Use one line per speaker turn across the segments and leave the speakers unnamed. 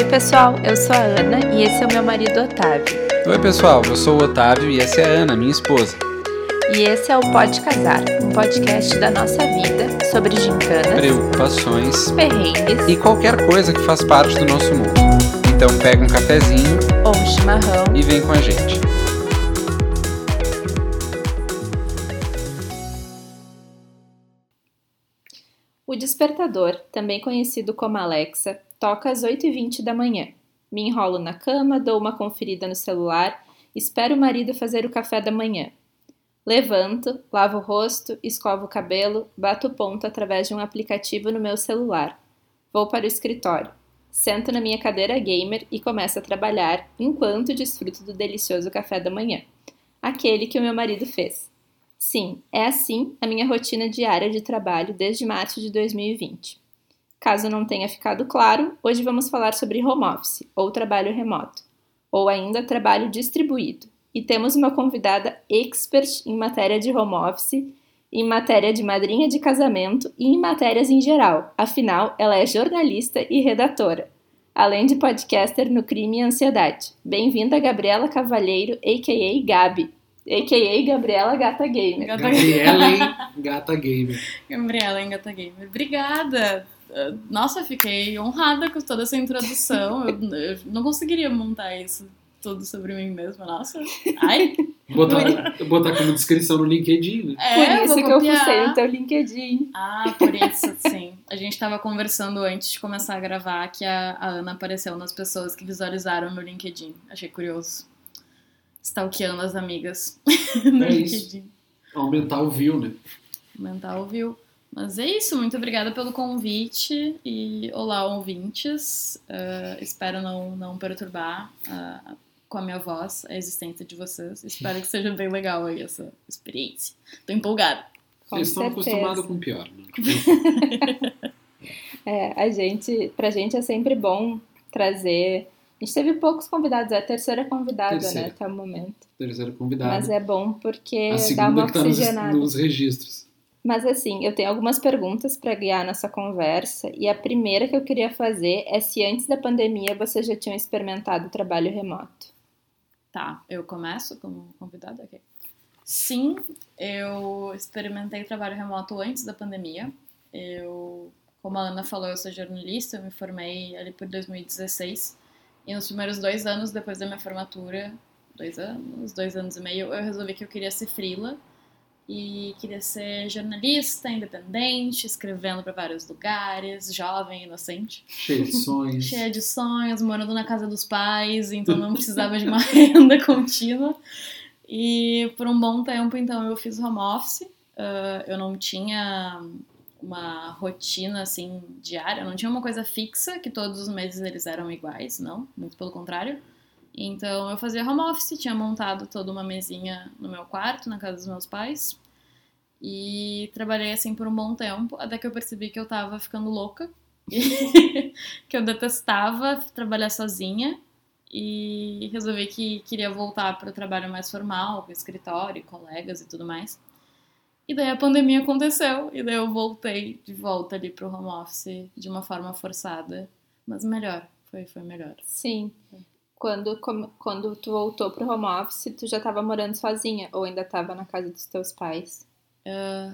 Oi, pessoal, eu sou a Ana e esse é o meu marido Otávio.
Oi, pessoal, eu sou o Otávio e essa é a Ana, minha esposa.
E esse é o Pode Casar, um podcast da nossa vida sobre gincanas,
Preocupações
perrengues
e qualquer coisa que faz parte do nosso mundo. Então pega um cafezinho
ou um chimarrão.
e vem com a gente.
Despertador, também conhecido como Alexa, toca às 8h20 da manhã. Me enrolo na cama, dou uma conferida no celular, espero o marido fazer o café da manhã. Levanto, lavo o rosto, escovo o cabelo, bato o ponto através de um aplicativo no meu celular. Vou para o escritório. Sento na minha cadeira gamer e começo a trabalhar enquanto desfruto do delicioso café da manhã. Aquele que o meu marido fez. Sim, é assim a minha rotina diária de trabalho desde março de 2020. Caso não tenha ficado claro, hoje vamos falar sobre home office, ou trabalho remoto, ou ainda trabalho distribuído. E temos uma convidada expert em matéria de home office, em matéria de madrinha de casamento e em matérias em geral. Afinal, ela é jornalista e redatora, além de podcaster no Crime e Ansiedade. Bem-vinda, Gabriela Cavalheiro, a.k.a. Gabi, a.k.a. Gabriela Gata Gamer.
Gata
Gabriela, hein? Gata Gamer.
Gabriela em Gata Gamer. Obrigada! Nossa, fiquei honrada com toda essa introdução. Eu, eu não conseguiria montar isso tudo sobre mim mesma. Nossa, ai!
Botar, botar como descrição no LinkedIn, né?
É,
Por isso que eu
copiar.
fucei o teu LinkedIn.
Ah, por isso, sim. A gente tava conversando antes de começar a gravar que a, a Ana apareceu nas pessoas que visualizaram meu LinkedIn. Achei curioso. Stalkeando as amigas no
É isso.
LinkedIn.
Aumentar o view, né?
Mental viu. Mas é isso, muito obrigada pelo convite e olá, ouvintes. Ah, espero não, não perturbar ah, com a minha voz a existência de vocês. Espero que seja bem legal aí essa experiência. Tô empolgada.
Com
Eles estão acostumados com o pior, né?
É, a gente, pra gente é sempre bom trazer. A gente teve poucos convidados, é a terceira convidada,
Terceira.
né, até o momento.
Terceiro convidado.
Mas é bom porque
a
dá uma
que tá nos,
oxigenada.
nos registros.
Mas assim, eu tenho algumas perguntas para guiar nossa conversa, e a primeira que eu queria fazer é se antes da pandemia vocês já tinham experimentado o trabalho remoto.
Tá, eu começo como convidada? Ok. Sim, eu experimentei trabalho remoto antes da pandemia. Eu, como a Ana falou, eu sou jornalista, eu me formei ali por 2016. E nos primeiros dois anos depois da minha formatura, dois anos, dois anos e meio, eu resolvi que eu queria ser frila e queria ser jornalista, independente, escrevendo para vários lugares, jovem, inocente
Cheio de sonhos.
cheia de sonhos, morando na casa dos pais, então não precisava de uma renda contínua. E por um bom tempo, então, eu fiz home office. Ah, eu não tinha uma rotina, assim, diária. Não tinha uma coisa fixa, que todos os meses eles eram iguais, não. Muito pelo contrário. Então, eu fazia home office, tinha montado toda uma mesinha no meu quarto, na casa dos meus pais. E trabalhei assim por um bom tempo, até que eu percebi que eu tava ficando louca que eu detestava trabalhar sozinha e resolvi que queria voltar para o trabalho mais formal, com escritório, colegas e tudo mais. E daí a pandemia aconteceu e daí eu voltei de volta ali pro home office de uma forma forçada, mas melhor, foi foi melhor.
Sim. Quando, quando tu voltou pro home office, tu já estava morando sozinha ou ainda estava na casa dos teus pais?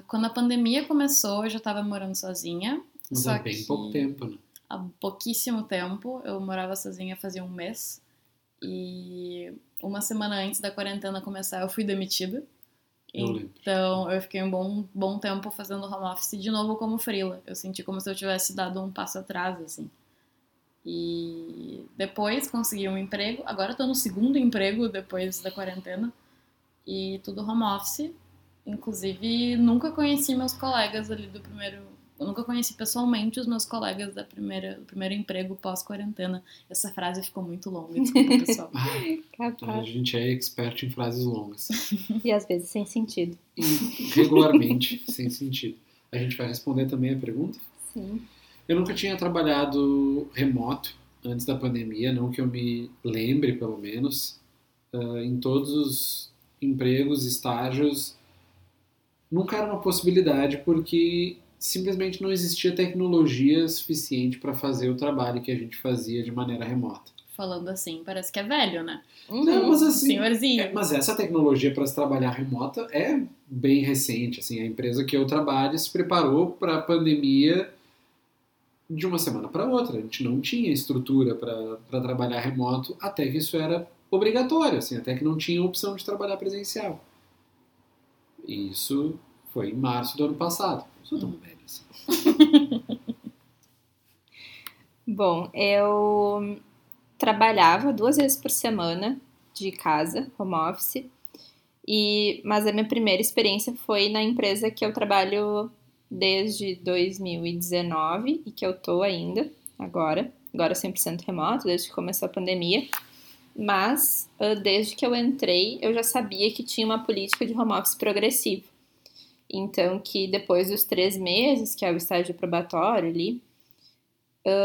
Quando a pandemia começou, eu já estava morando sozinha.
Mas
só
é bem
que-
pouco tempo, né?
há pouquíssimo tempo. Eu morava sozinha fazia um mês. E uma semana antes da quarentena começar, eu fui demitida.
Eu.
Então, eu fiquei um bom, bom tempo fazendo home office de novo como frila. Eu senti como se eu tivesse dado um passo atrás, assim. E depois consegui um emprego. Agora eu tô no segundo emprego depois da quarentena. E tudo home office. Inclusive, nunca conheci meus colegas ali do primeiro. Eu nunca conheci pessoalmente os meus colegas da primeira, do primeiro emprego pós-quarentena. Essa frase ficou muito longa, desculpa, pessoal.
Ah, a gente é expert em frases longas.
E às vezes sem sentido.
E regularmente, sem sentido. A gente vai responder também a pergunta?
Sim.
Eu nunca tinha trabalhado remoto antes da pandemia, não que eu me lembre, pelo menos. Ah, em todos os empregos, estágios, nunca era uma possibilidade porque simplesmente não existia tecnologia suficiente para fazer o trabalho que a gente fazia de maneira remota.
Falando assim, parece que é velho, né?
Não, mas assim,
Senhorzinho.
É, mas essa tecnologia para se trabalhar remota é bem recente. Assim, a empresa que eu trabalho se preparou para a pandemia de uma semana para outra. A gente não tinha estrutura para trabalhar remoto até que isso era obrigatório, assim, até que não tinha opção de trabalhar presencial. E isso foi em março do ano passado. Sou tão velho assim.
Bom, eu trabalhava duas vezes por semana de casa, home office, e, mas a minha primeira experiência foi na empresa que eu trabalho desde 2019 e que eu tô ainda agora, agora 100% remoto, desde que começou a pandemia. Mas ah, desde que eu entrei, eu já sabia que tinha uma política de home office progressivo. Então, que depois dos três meses, que é o estágio probatório ali,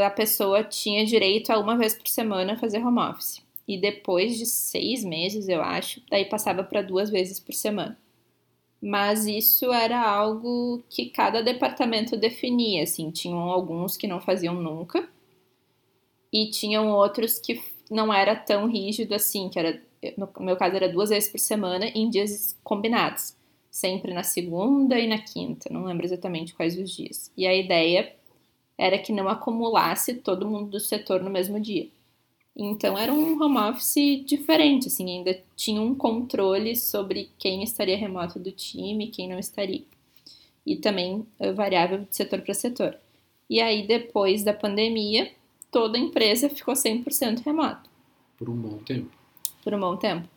a pessoa tinha direito a uma vez por semana fazer home office. E depois de seis meses, eu acho, daí passava para duas vezes por semana. Mas isso era algo que cada departamento definia, assim, tinham alguns que não faziam nunca e tinham outros que não era tão rígido assim, que era, no meu caso era duas vezes por semana em dias combinados, sempre na segunda e na quinta, não lembro exatamente quais os dias. E a ideia era que não acumulasse todo mundo do setor no mesmo dia. Então era um home office diferente, assim, ainda tinha um controle sobre quem estaria remoto do time, quem não estaria. E também uh, variável de setor para setor. E aí depois da pandemia, toda a empresa ficou 100% remoto.
Por um bom tempo.
Por um bom tempo.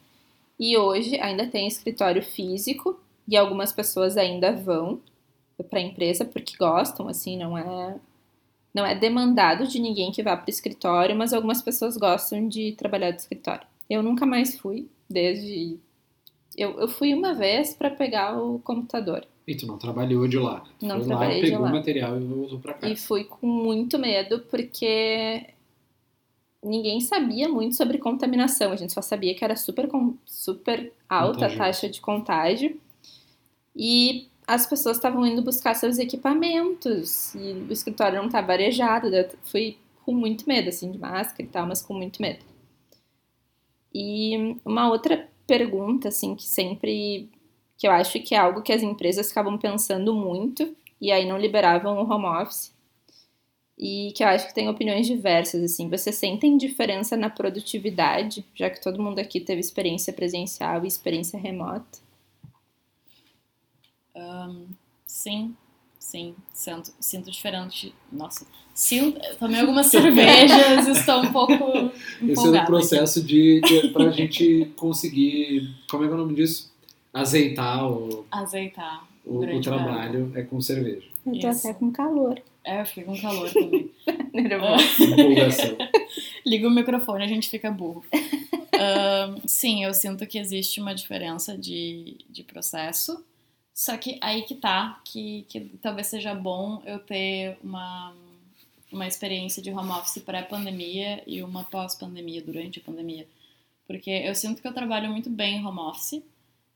E hoje ainda tem escritório físico e algumas pessoas ainda vão para a empresa porque gostam, assim, não é não é demandado de ninguém que vá para o escritório, mas algumas pessoas gostam de trabalhar do escritório. Eu nunca mais fui, desde. Eu, eu fui uma vez para pegar o computador.
E tu não trabalhou de lá, né? Tu
Não
foi
trabalhei
lá,
de
pegou
lá.
o material e voltou para cá.
E fui com muito medo, porque ninguém sabia muito sobre contaminação. A gente só sabia que era super, super alta a taxa de contágio. E as pessoas estavam indo buscar seus equipamentos. E o escritório não estava arejado. daí Eu fui com muito medo, assim, de máscara e tal, mas com muito medo. E uma outra pergunta, assim, que sempre. que eu acho que é algo que as empresas acabam pensando muito e aí não liberavam o home office e que eu acho que tem opiniões diversas, assim. Vocês sentem diferença na produtividade, já que todo mundo aqui teve experiência presencial e experiência remota?
Sim, sim. Sinto, sinto diferente. Nossa, sinto, tomei algumas cervejas, estou um pouco
Esse é o processo de, de pra gente conseguir, como é que é o nome disso? Azeitar o,
Azeitar.
o, o trabalho é com cerveja.
Eu tô
Isso.
até com calor.
É, eu fiquei com calor também.
Nervosa.
Empolgação.
Liga o microfone, a gente fica burro. Ahn, sim, eu sinto que existe uma diferença de, de processo. Só que aí que tá, que, que talvez seja bom eu ter uma, uma experiência de home office pré-pandemia e uma pós-pandemia, durante a pandemia. Porque eu sinto que eu trabalho muito bem em home office,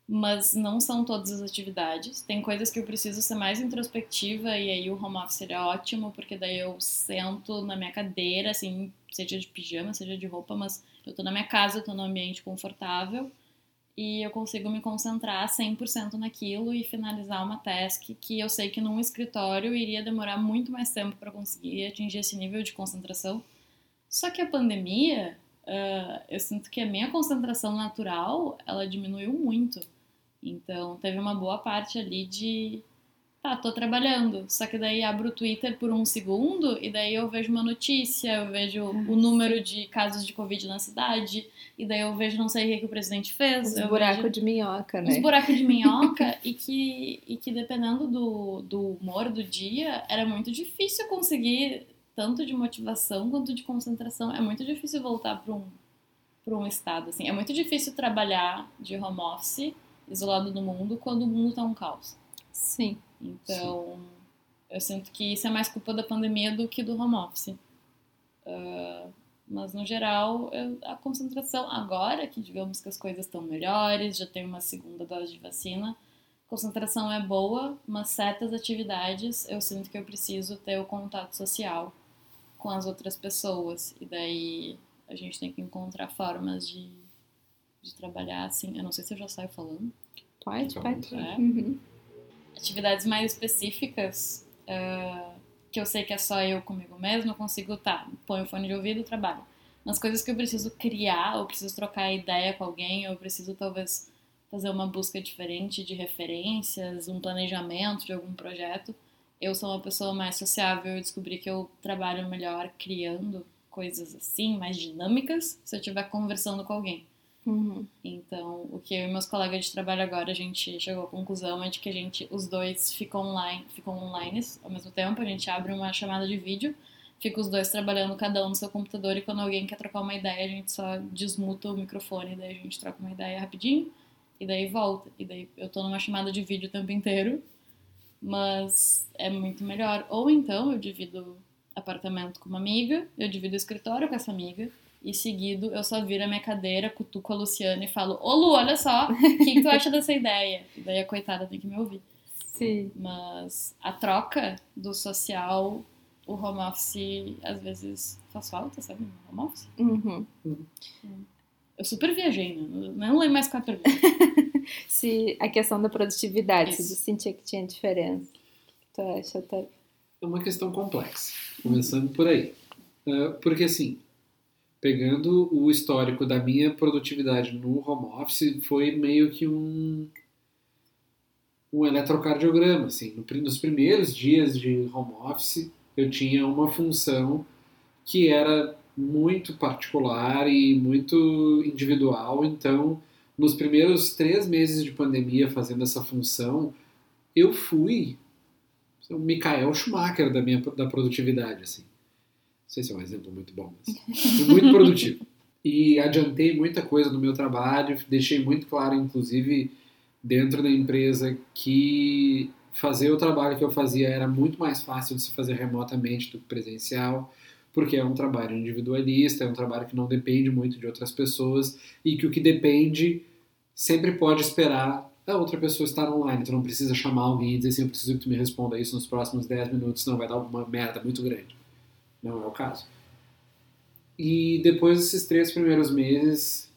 mas não são todas as atividades. Tem coisas que eu preciso ser mais introspectiva e aí o home office é ótimo, porque daí eu sento na minha cadeira, assim, seja de pijama, seja de roupa, mas eu tô na minha casa, eu tô num ambiente confortável e eu consigo me concentrar 100% naquilo e finalizar uma task que eu sei que num escritório iria demorar muito mais tempo para conseguir atingir esse nível de concentração. Só que a pandemia, ah, eu sinto que a minha concentração natural, ela diminuiu muito. Então, teve uma boa parte ali de tá, tô trabalhando. Só que daí abro o Twitter por um segundo e daí eu vejo uma notícia, eu vejo o número de casos de Covid na cidade, e daí eu vejo não sei o que, que o presidente fez.
Os buracos de minhoca, né?
buracos de minhoca e que, e que dependendo do, do humor do dia, era muito difícil conseguir tanto de motivação quanto de concentração. É muito difícil voltar para um, pra um estado, assim. É muito difícil trabalhar de home office, isolado do mundo, quando o mundo tá um caos.
Sim.
Então, eu sinto que isso é mais culpa da pandemia do que do home office. Ah, mas, no geral, eu- a concentração, agora que digamos que as coisas estão melhores, já tem uma segunda dose de vacina, concentração é boa, mas certas atividades eu sinto que eu preciso ter o contato social com as outras pessoas. E daí a gente tem que encontrar formas de, de trabalhar assim. Eu não sei se eu já saio falando.
Pode, pode.
vontade.
Uhum.
Atividades mais específicas, ah, que eu sei que é só eu comigo mesma, eu consigo, tá, põe o fone de ouvido e trabalho. Mas coisas que eu preciso criar, ou preciso trocar ideia com alguém, ou preciso talvez fazer uma busca diferente de referências, um planejamento de algum projeto, eu sou uma pessoa mais sociável e descobri que eu trabalho melhor criando coisas assim, mais dinâmicas, se eu estiver conversando com alguém.
Uhum.
Então, o que eu e meus colegas de trabalho agora, a gente chegou à conclusão é de que a gente, os dois ficam online, ficam online ao mesmo tempo, a gente abre uma chamada de vídeo, fica os dois trabalhando cada um no seu computador e quando alguém quer trocar uma ideia, a gente só desmuta o microfone, daí a gente troca uma ideia rapidinho e daí volta. E daí eu tô numa chamada de vídeo o tempo inteiro, mas é muito melhor. Ou então eu divido apartamento com uma amiga, eu divido escritório com essa amiga, e seguido eu só viro a minha cadeira, cutuco a Luciana e falo: Ô Lu, olha só, o que, que tu acha dessa ideia? E daí a coitada tem que me ouvir.
Sim.
Mas a troca do social, o home office às vezes faz falta, sabe? No home office.
Uhum.
Eu super viajei, né? Não lembro mais qual é a pergunta.
Se a questão da produtividade,
Isso.
se você sentia que tinha diferença. O que tu acha, Otávio?
É uma questão complexa, começando por aí. Ah, porque, assim, pegando o histórico da minha produtividade no home office, foi meio que um, um eletrocardiograma. Assim. Nos primeiros dias de home office, eu tinha uma função que era muito particular e muito individual. Então, nos primeiros três meses de pandemia fazendo essa função, eu fui o Michael Schumacher da minha da produtividade, assim. Não sei se é um exemplo muito bom, mas fui muito produtivo. E adiantei muita coisa no meu trabalho, deixei muito claro, inclusive, dentro da empresa, que fazer o trabalho que eu fazia era muito mais fácil de se fazer remotamente do que presencial, porque é um trabalho individualista, é um trabalho que não depende muito de outras pessoas e que o que depende sempre pode esperar a outra pessoa estar online. Tu não precisa chamar alguém e dizer assim, eu preciso que tu me responda isso nos próximos 10 minutos, senão vai dar uma merda muito grande. Não é o caso. E depois desses três primeiros meses,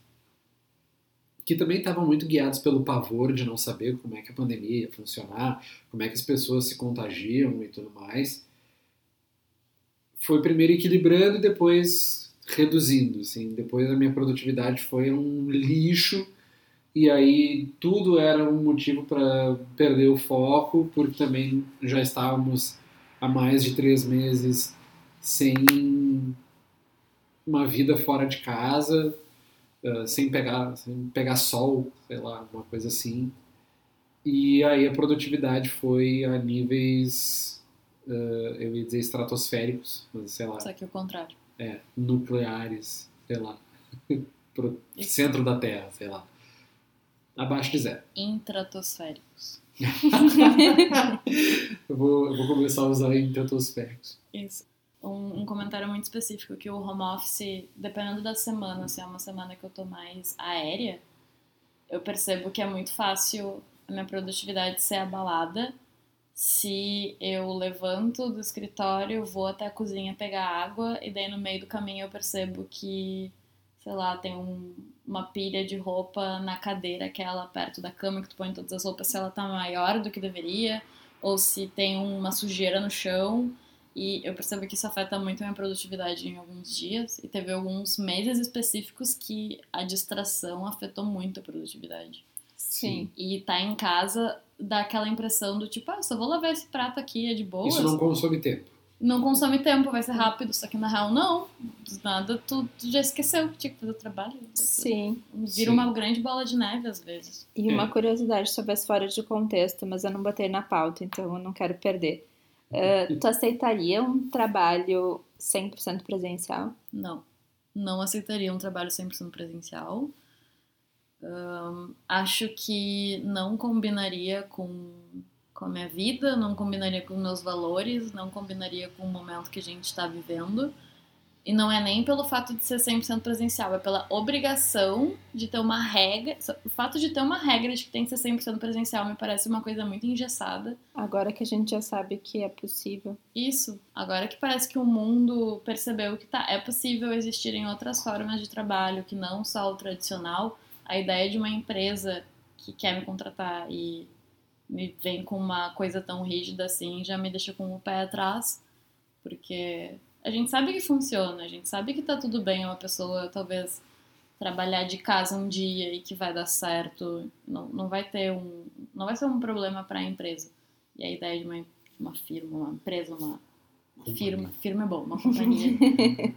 que também estavam muito guiados pelo pavor de não saber como é que a pandemia ia funcionar, como é que as pessoas se contagiam e tudo mais, foi primeiro equilibrando e depois reduzindo. Assim. Depois a minha produtividade foi um lixo e aí tudo era um motivo para perder o foco, porque também já estávamos há mais de três meses sem uma vida fora de casa, uh, sem pegar, sem pegar sol, sei lá, uma coisa assim. E aí a produtividade foi a níveis, uh, eu ia dizer estratosféricos, mas sei lá,
Só que o contrário.
é, nucleares, sei lá, pro
Isso.
centro da Terra, sei lá. Abaixo de zero.
Intratosféricos.
eu, vou, eu vou começar a usar intratosféricos.
Isso. Um, um comentário muito específico que o home office, dependendo da semana, se é uma semana que eu tô mais aérea, eu percebo que é muito fácil a minha produtividade ser abalada se eu levanto do escritório, vou até a cozinha pegar água e daí no meio do caminho eu percebo que, sei lá, tem um- uma pilha de roupa na cadeira, aquela perto da cama que tu põe todas as roupas, se ela tá maior do que deveria, ou se tem uma sujeira no chão. E eu percebo que isso afeta muito a minha produtividade em alguns dias. E teve alguns meses específicos que a distração afetou muito a produtividade.
Sim.
E tá em casa dá aquela impressão do tipo, ah, só vou lavar esse prato aqui, é de boas.
Isso não consome tempo.
Não consome tempo, vai ser rápido. Só que na real, não. Do nada, tu, tu já esqueceu que tinha que fazer o trabalho.
Sim.
Vira
Sim.
uma grande bola de neve às vezes.
E uma
É.
curiosidade, talvez fora de contexto, mas eu não botei na pauta, então eu não quero perder. Ah, tu aceitaria um trabalho 100% presencial?
Não. Não aceitaria um trabalho 100% presencial. Ahn, acho que não combinaria com, com a minha vida, não combinaria com meus valores, não combinaria com o momento que a gente está vivendo. E não é nem pelo fato de ser 100% presencial, é pela obrigação de ter uma regra. O fato de ter uma regra de que tem que ser 100% presencial me parece uma coisa muito engessada.
Agora que a gente já sabe que é possível.
Isso, agora que parece que o mundo percebeu que tá, é possível existirem outras formas de trabalho que não só o tradicional, a ideia de uma empresa que quer me contratar e me vem com uma coisa tão rígida assim já me deixa com o pé atrás, porque a gente sabe que funciona, a gente sabe que tá tudo bem uma pessoa talvez trabalhar de casa um dia e que vai dar certo, não, não vai ter um não vai ser um problema para a empresa. E a ideia de uma, uma firma, uma empresa, uma firma, firma é bom, uma companhia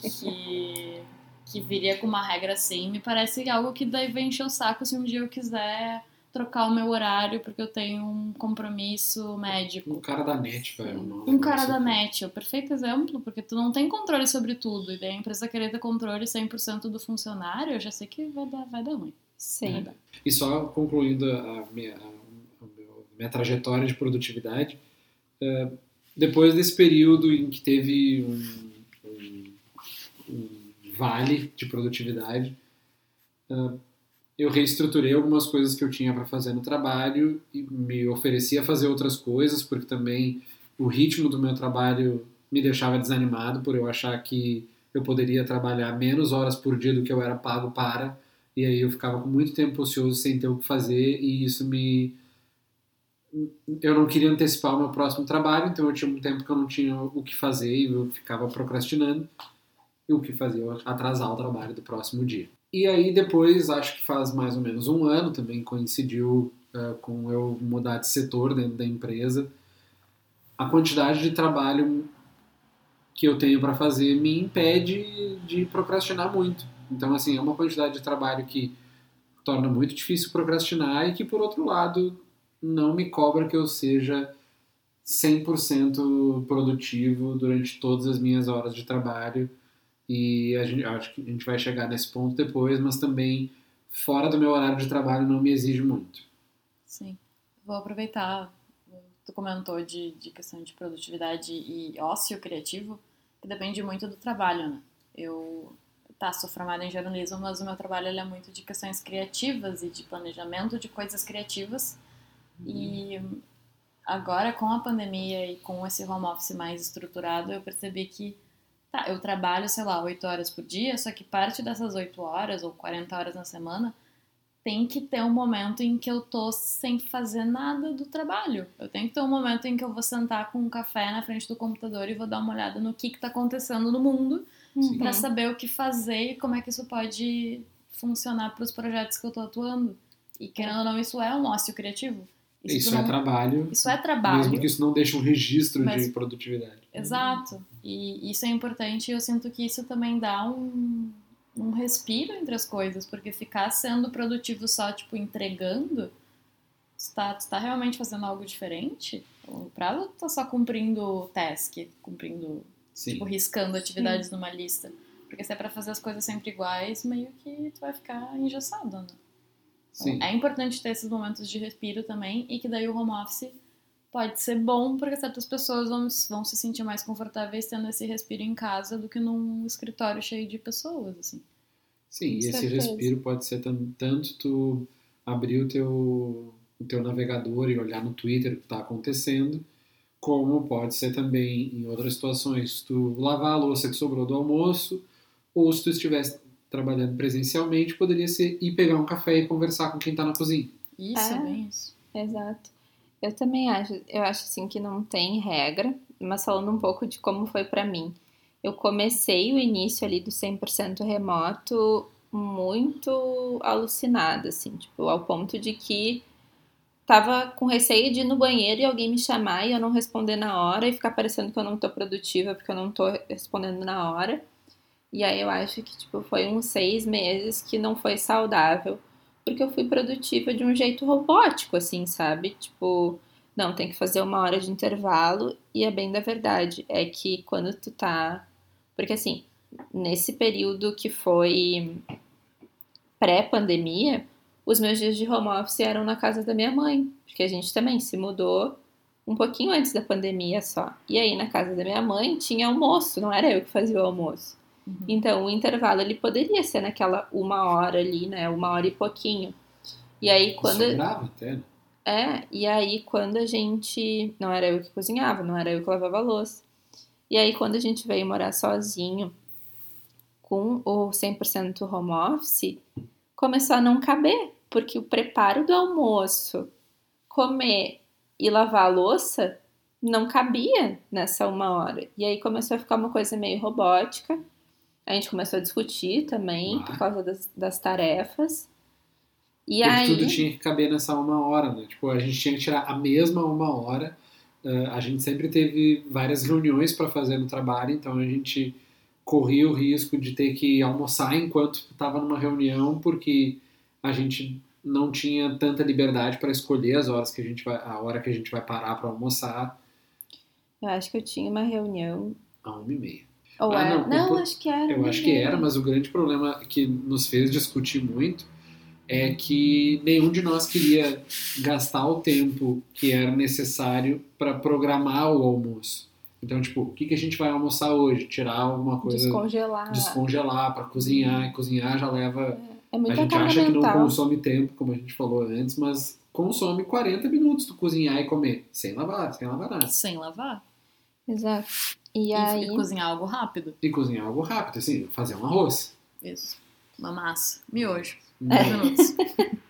que que viria com uma regra assim, me parece algo que daí vai encher o saco se um dia eu quiser trocar o meu horário porque eu tenho um compromisso médico.
Um cara da net, velho.
Um cara da net, é o perfeito exemplo, porque tu não tem controle sobre tudo. E daí a empresa querer ter controle 100% do funcionário, eu já sei que vai dar, vai dar ruim.
Sim.
É. E só concluindo a minha, a minha trajetória de produtividade, é, depois desse período em que teve um, um, um vale de produtividade, é, eu reestruturei algumas coisas que eu tinha para fazer no trabalho e me oferecia a fazer outras coisas, porque também o ritmo do meu trabalho me deixava desanimado por eu achar que eu poderia trabalhar menos horas por dia do que eu era pago para, e aí eu ficava com muito tempo ocioso sem ter o que fazer, e isso me. Eu não queria antecipar o meu próximo trabalho, então eu tinha um tempo que eu não tinha o que fazer e eu ficava procrastinando, e o que fazia atrasar o trabalho do próximo dia. E aí depois, acho que faz mais ou menos um ano, também coincidiu uh, com eu mudar de setor dentro da empresa, a quantidade de trabalho que eu tenho para fazer me impede de procrastinar muito. Então, assim, é uma quantidade de trabalho que torna muito difícil procrastinar e que, por outro lado, não me cobra que eu seja 100% produtivo durante todas as minhas horas de trabalho e a gente, acho que a gente vai chegar nesse ponto depois, mas também fora do meu horário de trabalho não me exige muito.
Sim. Vou aproveitar, tu comentou de, de questão de produtividade e ócio criativo, que depende muito do trabalho, né? Eu tá, sou formada em jornalismo, mas o meu trabalho é muito de questões criativas e de planejamento de coisas criativas. Uhum. E agora, com a pandemia e com esse home office mais estruturado, eu percebi que tá, eu trabalho, sei lá, 8 horas por dia, só que parte dessas 8 horas ou 40 horas na semana tem que ter um momento em que eu tô sem fazer nada do trabalho. Eu tenho que ter um momento em que eu vou sentar com um café na frente do computador e vou dar uma olhada no que, que tá acontecendo no mundo uhum. para saber o que fazer e como é que isso pode funcionar para os projetos que eu tô atuando. E querendo ou não, isso é um ócio criativo.
Isso, isso é não... trabalho.
Isso é trabalho.
Mesmo que isso não deixe um registro Mas... de produtividade.
Exato. E isso é importante e eu sinto que isso também dá um, um respiro entre as coisas, porque ficar sendo produtivo só, tipo, entregando, está tá realmente fazendo algo diferente? O prazo tá só cumprindo o task, cumprindo, Sim. tipo, riscando atividades Sim. numa lista. Porque se é pra fazer as coisas sempre iguais, meio que tu vai ficar engessado, né? Sim. Então, é importante ter esses momentos de respiro também e que daí o home office pode ser bom porque certas pessoas vão, vão se sentir mais confortáveis tendo esse respiro em casa do que num escritório cheio de pessoas, assim.
Sim, e esse respiro pode ser tanto tu abrir o teu, o teu navegador e olhar no Twitter o que está acontecendo, como pode ser também em outras situações, tu lavar a louça que sobrou do almoço, ou se tu estivesse trabalhando presencialmente, poderia ser ir pegar um café e conversar com quem está na cozinha.
Isso, é, bem isso.
Exato. Eu também acho, eu acho assim que não tem regra, mas falando um pouco de como foi para mim. Eu comecei o início ali do 100% remoto muito alucinada, assim, tipo, ao ponto de que tava com receio de ir no banheiro e alguém me chamar e eu não responder na hora e ficar parecendo que eu não tô produtiva porque eu não tô respondendo na hora. E aí eu acho que, tipo, foi uns seis meses que não foi saudável, porque eu fui produtiva de um jeito robótico, assim, sabe? Tipo, não, tem que fazer uma hora de intervalo, e é bem da verdade, é que quando tu tá. Porque assim, nesse período que foi pré-pandemia, os meus dias de home office eram na casa da minha mãe, porque a gente também se mudou um pouquinho antes da pandemia só. E aí na casa da minha mãe tinha almoço, não era eu que fazia o almoço.
Uhum.
Então, o intervalo ele poderia ser naquela uma hora ali, né? Uma hora e pouquinho. E aí, quando.
Sobrava até, né?
É, e aí quando a gente. Não era eu que cozinhava, não era eu que lavava a louça. E aí quando a gente veio morar sozinho, com o 100% home office, começou a não caber, porque o preparo do almoço, comer e lavar a louça não cabia nessa uma hora. E aí começou a ficar uma coisa meio robótica. A gente começou a discutir também
Ah.
por causa das, das tarefas. E
Porque
aí.
tudo tinha que caber nessa uma hora, né? Tipo, a gente tinha que tirar a mesma uma hora. Uh, a gente sempre teve várias reuniões para fazer no trabalho, então a gente corria o risco de ter que almoçar enquanto estava numa reunião, porque a gente não tinha tanta liberdade para escolher as horas que a gente vai, a hora que a gente vai parar para almoçar
Eu acho que eu tinha uma reunião.
a uma e meia.
Ou
Ah,
era.
não,
Não,
o po-
acho que era.
Eu
uma
acho que era, mas o grande problema que nos fez discutir muito é que nenhum de nós queria gastar o tempo que era necessário para programar o almoço. Então, tipo, o que, que a gente vai almoçar hoje? Tirar alguma coisa,
Descongelar.
descongelar para cozinhar. E cozinhar já leva.
É
A
muita
gente
carga
acha que não consome tempo, como a gente falou antes, mas consome 40 minutos tu cozinhar e comer. Sem lavar, sem lavar nada.
Sem lavar.
Exato. E,
E,
aí.
e cozinhar algo rápido.
E cozinhar algo rápido, assim, fazer um arroz.
Isso. Uma massa. Miojo.
É.
10 minutos.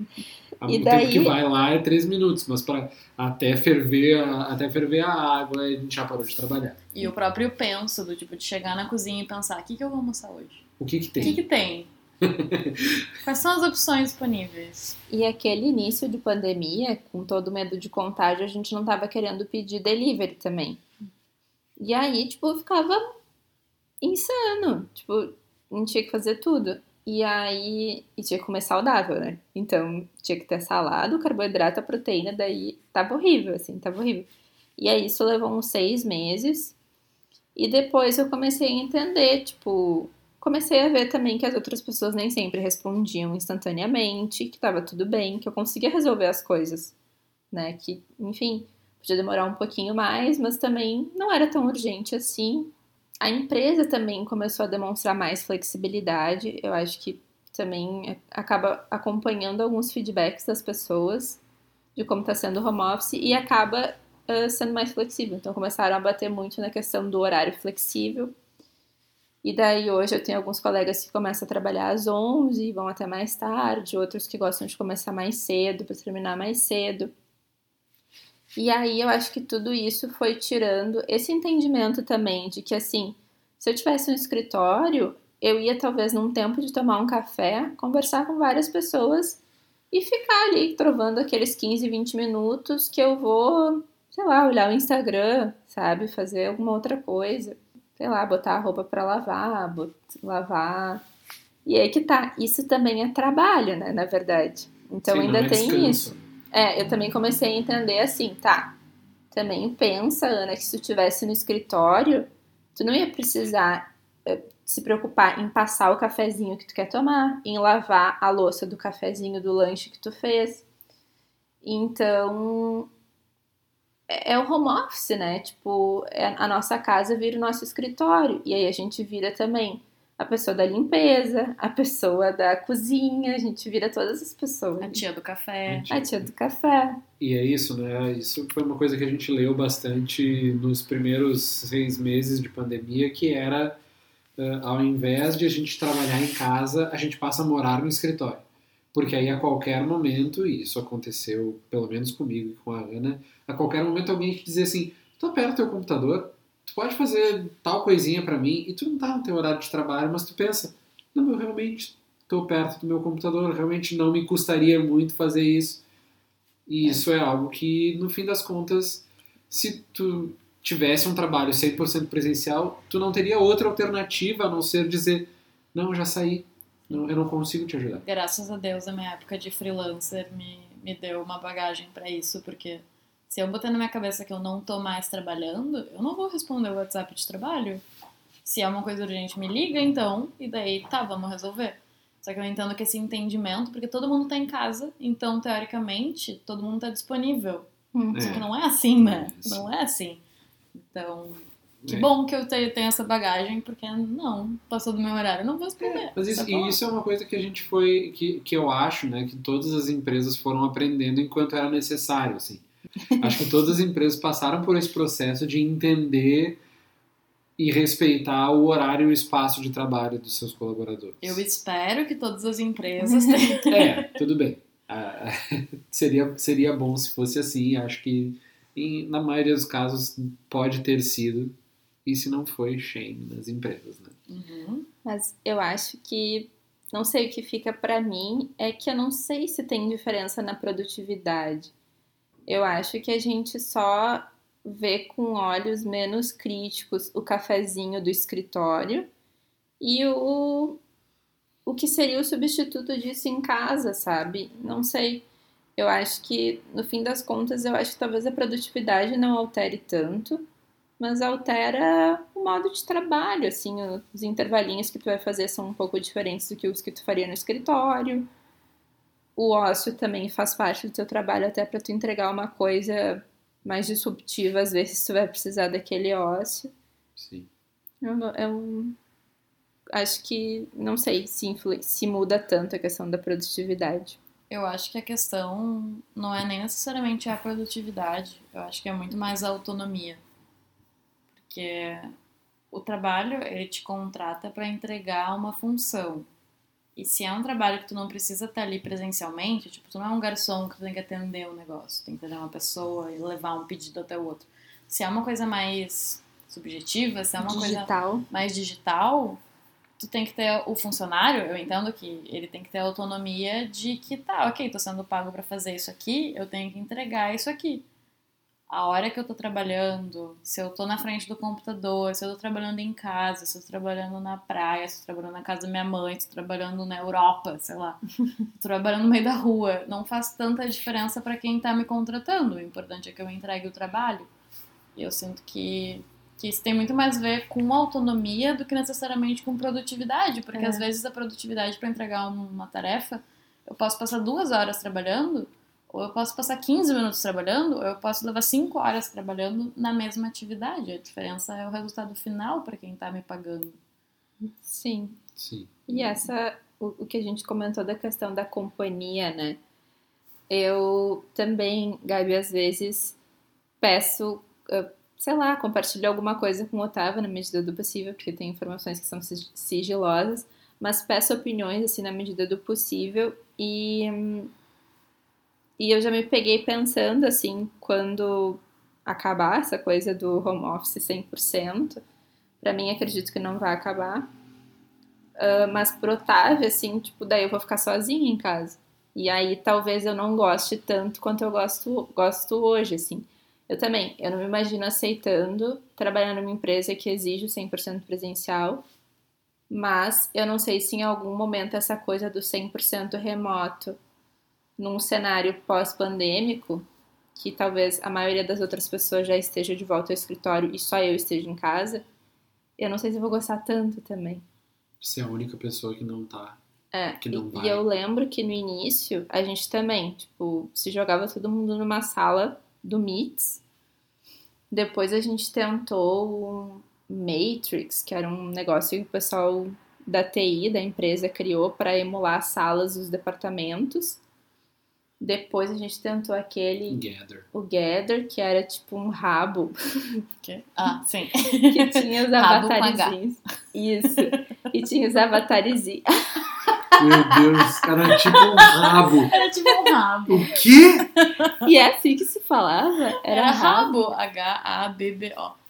O
E
tempo
daí-
que vai lá é 3 minutos, mas para até ferver, a, até ferver a água, a gente já parou de trabalhar.
E o próprio penso, do tipo, de chegar na cozinha e pensar, o que, que eu vou almoçar hoje?
O que que
O que,
tem?
que tem? Quais são as opções disponíveis?
E aquele início de pandemia, com todo o medo de contágio, a gente não tava querendo pedir delivery também. E aí, tipo, ficava insano. Tipo, gente tinha que fazer tudo. E aí, e tinha que comer saudável, né? Então, tinha que ter salada, carboidrato, a proteína, daí tava horrível, assim, tava horrível. E aí, isso levou uns seis meses. E depois eu comecei a entender, tipo, comecei a ver também que as outras pessoas nem sempre respondiam instantaneamente, que tava tudo bem, que eu conseguia resolver as coisas, né? Que, enfim, podia demorar um pouquinho mais, mas também não era tão urgente assim. A empresa também começou a demonstrar mais flexibilidade. Eu acho que também acaba acompanhando alguns feedbacks das pessoas de como está sendo o home office e acaba uh, sendo mais flexível. Então começaram a bater muito na questão do horário flexível. E daí hoje eu tenho alguns colegas que começam a trabalhar às 11 e vão até mais tarde, outros que gostam de começar mais cedo para terminar mais cedo. E aí eu acho que tudo isso foi tirando esse entendimento também de que assim, se eu tivesse um escritório, eu ia talvez num tempo de tomar um café, conversar com várias pessoas e ficar ali trovando aqueles 15, 20 minutos que eu vou, sei lá, olhar o Instagram, sabe, fazer alguma outra coisa, sei lá, botar a roupa para lavar, lavar. E aí que tá, isso também é trabalho, né, na verdade. Então
Sim,
ainda
é
tem
descanso.
isso. É, eu também comecei a entender assim, tá. Também pensa, Ana, que se tu tivesse no escritório, tu não ia precisar eh, se preocupar em passar o cafezinho que tu quer tomar, em lavar a louça do cafezinho do lanche que tu fez. Então, é é o home office, né? Tipo, é- a nossa casa vira o nosso escritório. E aí a gente vira também a pessoa da limpeza, a pessoa da cozinha, a gente vira todas as pessoas.
A tia do café.
A tia do café.
E é isso, né? Isso foi uma coisa que a gente leu bastante nos primeiros seis meses de pandemia, que era, eh, ao invés de a gente trabalhar em casa, a gente passa a morar no escritório. Porque aí a qualquer momento, e isso aconteceu pelo menos comigo e com a Ana, a qualquer momento alguém te dizer assim, tu aperta o teu computador, tu pode fazer tal coisinha pra mim, e tu não tá no teu horário de trabalho, mas tu pensa, não, eu realmente tô perto do meu computador, realmente não me custaria muito fazer isso. E isso é algo que, no fim das contas, se tu tivesse um trabalho 100% presencial, tu não teria outra alternativa a não ser dizer, não, já saí, não, eu não consigo te ajudar.
Graças a Deus, a minha época de freelancer me, me deu uma bagagem pra isso, porque se eu botar na minha cabeça que eu não tô mais trabalhando, eu não vou responder o WhatsApp de trabalho. Se é uma coisa urgente, me liga então, e daí tá, vamos resolver. Só que eu entendo que esse entendimento, porque todo mundo tá em casa, então teoricamente todo mundo tá disponível.
Hum.
Só
É.
que não é assim, né?
Isso.
Não é assim. Então, Que
É.
bom que eu tenho, essa bagagem, porque não, passou do meu horário, não vou responder.
Mas isso,
Tá
e isso é uma coisa que a gente foi, que, que eu acho, né, que todas as empresas foram aprendendo enquanto era necessário, assim. Acho que todas as empresas passaram por esse processo de entender e respeitar o horário e o espaço de trabalho dos seus colaboradores.
Eu espero que todas as empresas tenham.
É, tudo bem. Ah, seria, seria bom se fosse assim. Acho que em- na maioria dos casos pode ter sido. E se não foi, shame nas empresas, né?
Uhum.
Mas eu acho que não sei o que fica pra mim é que eu não sei se tem diferença na produtividade. Eu acho que a gente só vê com olhos menos críticos o cafezinho do escritório e o o que seria o substituto disso em casa, sabe? Não sei. Eu acho que no fim das contas eu acho que talvez a produtividade não altere tanto, mas altera o modo de trabalho, assim, os intervalinhos que tu vai fazer são um pouco diferentes do que os que tu faria no escritório. O ócio também faz parte do teu trabalho até para tu entregar uma coisa mais disruptiva, às vezes tu vai precisar daquele ócio.
Sim.
Eu, eu acho que não sei se, influ- se muda tanto a questão da produtividade.
Eu acho que a questão não é nem necessariamente a produtividade, eu acho que é muito mais a autonomia. Porque o trabalho, ele te contrata para entregar uma função. E se é um trabalho que tu não precisa estar ali presencialmente, tipo, tu não é um garçom que tu tem que atender um negócio, tem que atender uma pessoa e levar um pedido até o outro. Se é uma coisa mais subjetiva, se é uma coisa
Digital.
mais digital, tu tem que ter o funcionário, eu entendo que ele tem que ter a autonomia de que tá, ok, tô sendo pago pra fazer isso aqui, eu tenho que entregar isso aqui. A hora que eu tô trabalhando, se eu tô na frente do computador, se eu tô trabalhando em casa, se eu tô trabalhando na praia, se eu tô trabalhando na casa da minha mãe, se eu tô trabalhando na Europa, sei lá, trabalhando no meio da rua, não faz tanta diferença pra quem tá me contratando. O importante é que eu entregue o trabalho. E eu sinto que que isso tem muito mais a ver com autonomia do que necessariamente com produtividade, porque
É.
às vezes a produtividade para entregar uma tarefa, eu posso passar duas horas trabalhando, ou eu posso passar 15 minutos trabalhando, ou eu posso levar cinco horas trabalhando na mesma atividade. A diferença é o resultado final para quem está me pagando.
Sim.
Sim.
E essa, o, o que a gente comentou da questão da companhia, né? Eu também, Gabi, às vezes peço, eh, sei lá, compartilho alguma coisa com o Otávio na medida do possível, porque tem informações que são sig- sigilosas, mas peço opiniões, assim, na medida do possível e, hum, e eu já me peguei pensando, assim, quando acabar essa coisa do home office 100%, pra mim acredito que não vai acabar, ah, mas pro Otávio, assim, tipo, daí eu vou ficar sozinha em casa. E aí talvez eu não goste tanto quanto eu gosto, gosto hoje, assim. Eu também, eu não me imagino aceitando trabalhar numa empresa que exige o 100% presencial, mas eu não sei se em algum momento essa coisa do 100% remoto, num cenário pós-pandêmico, que talvez a maioria das outras pessoas já esteja de volta ao escritório e só eu esteja em casa, eu não sei se eu vou gostar tanto também.
Você é a única pessoa que não tá.
É,
que não
e,
vai.
e eu lembro que no início a gente também, tipo, se jogava todo mundo numa sala do Meets. Depois a gente tentou o Matrix, que era um negócio que o pessoal da TI, da empresa, criou para emular as salas dos departamentos. Depois a gente tentou aquele,
Gather.
o Gather, que era tipo um rabo
Ah, sim.
que tinha os avatarezinhos. Isso. E tinha os avatarezinhos.
Meu Deus, era tipo um rabo.
Era tipo um rabo.
O quê?
E é assim que se falava?
Era rabo. H-A-B-B-O.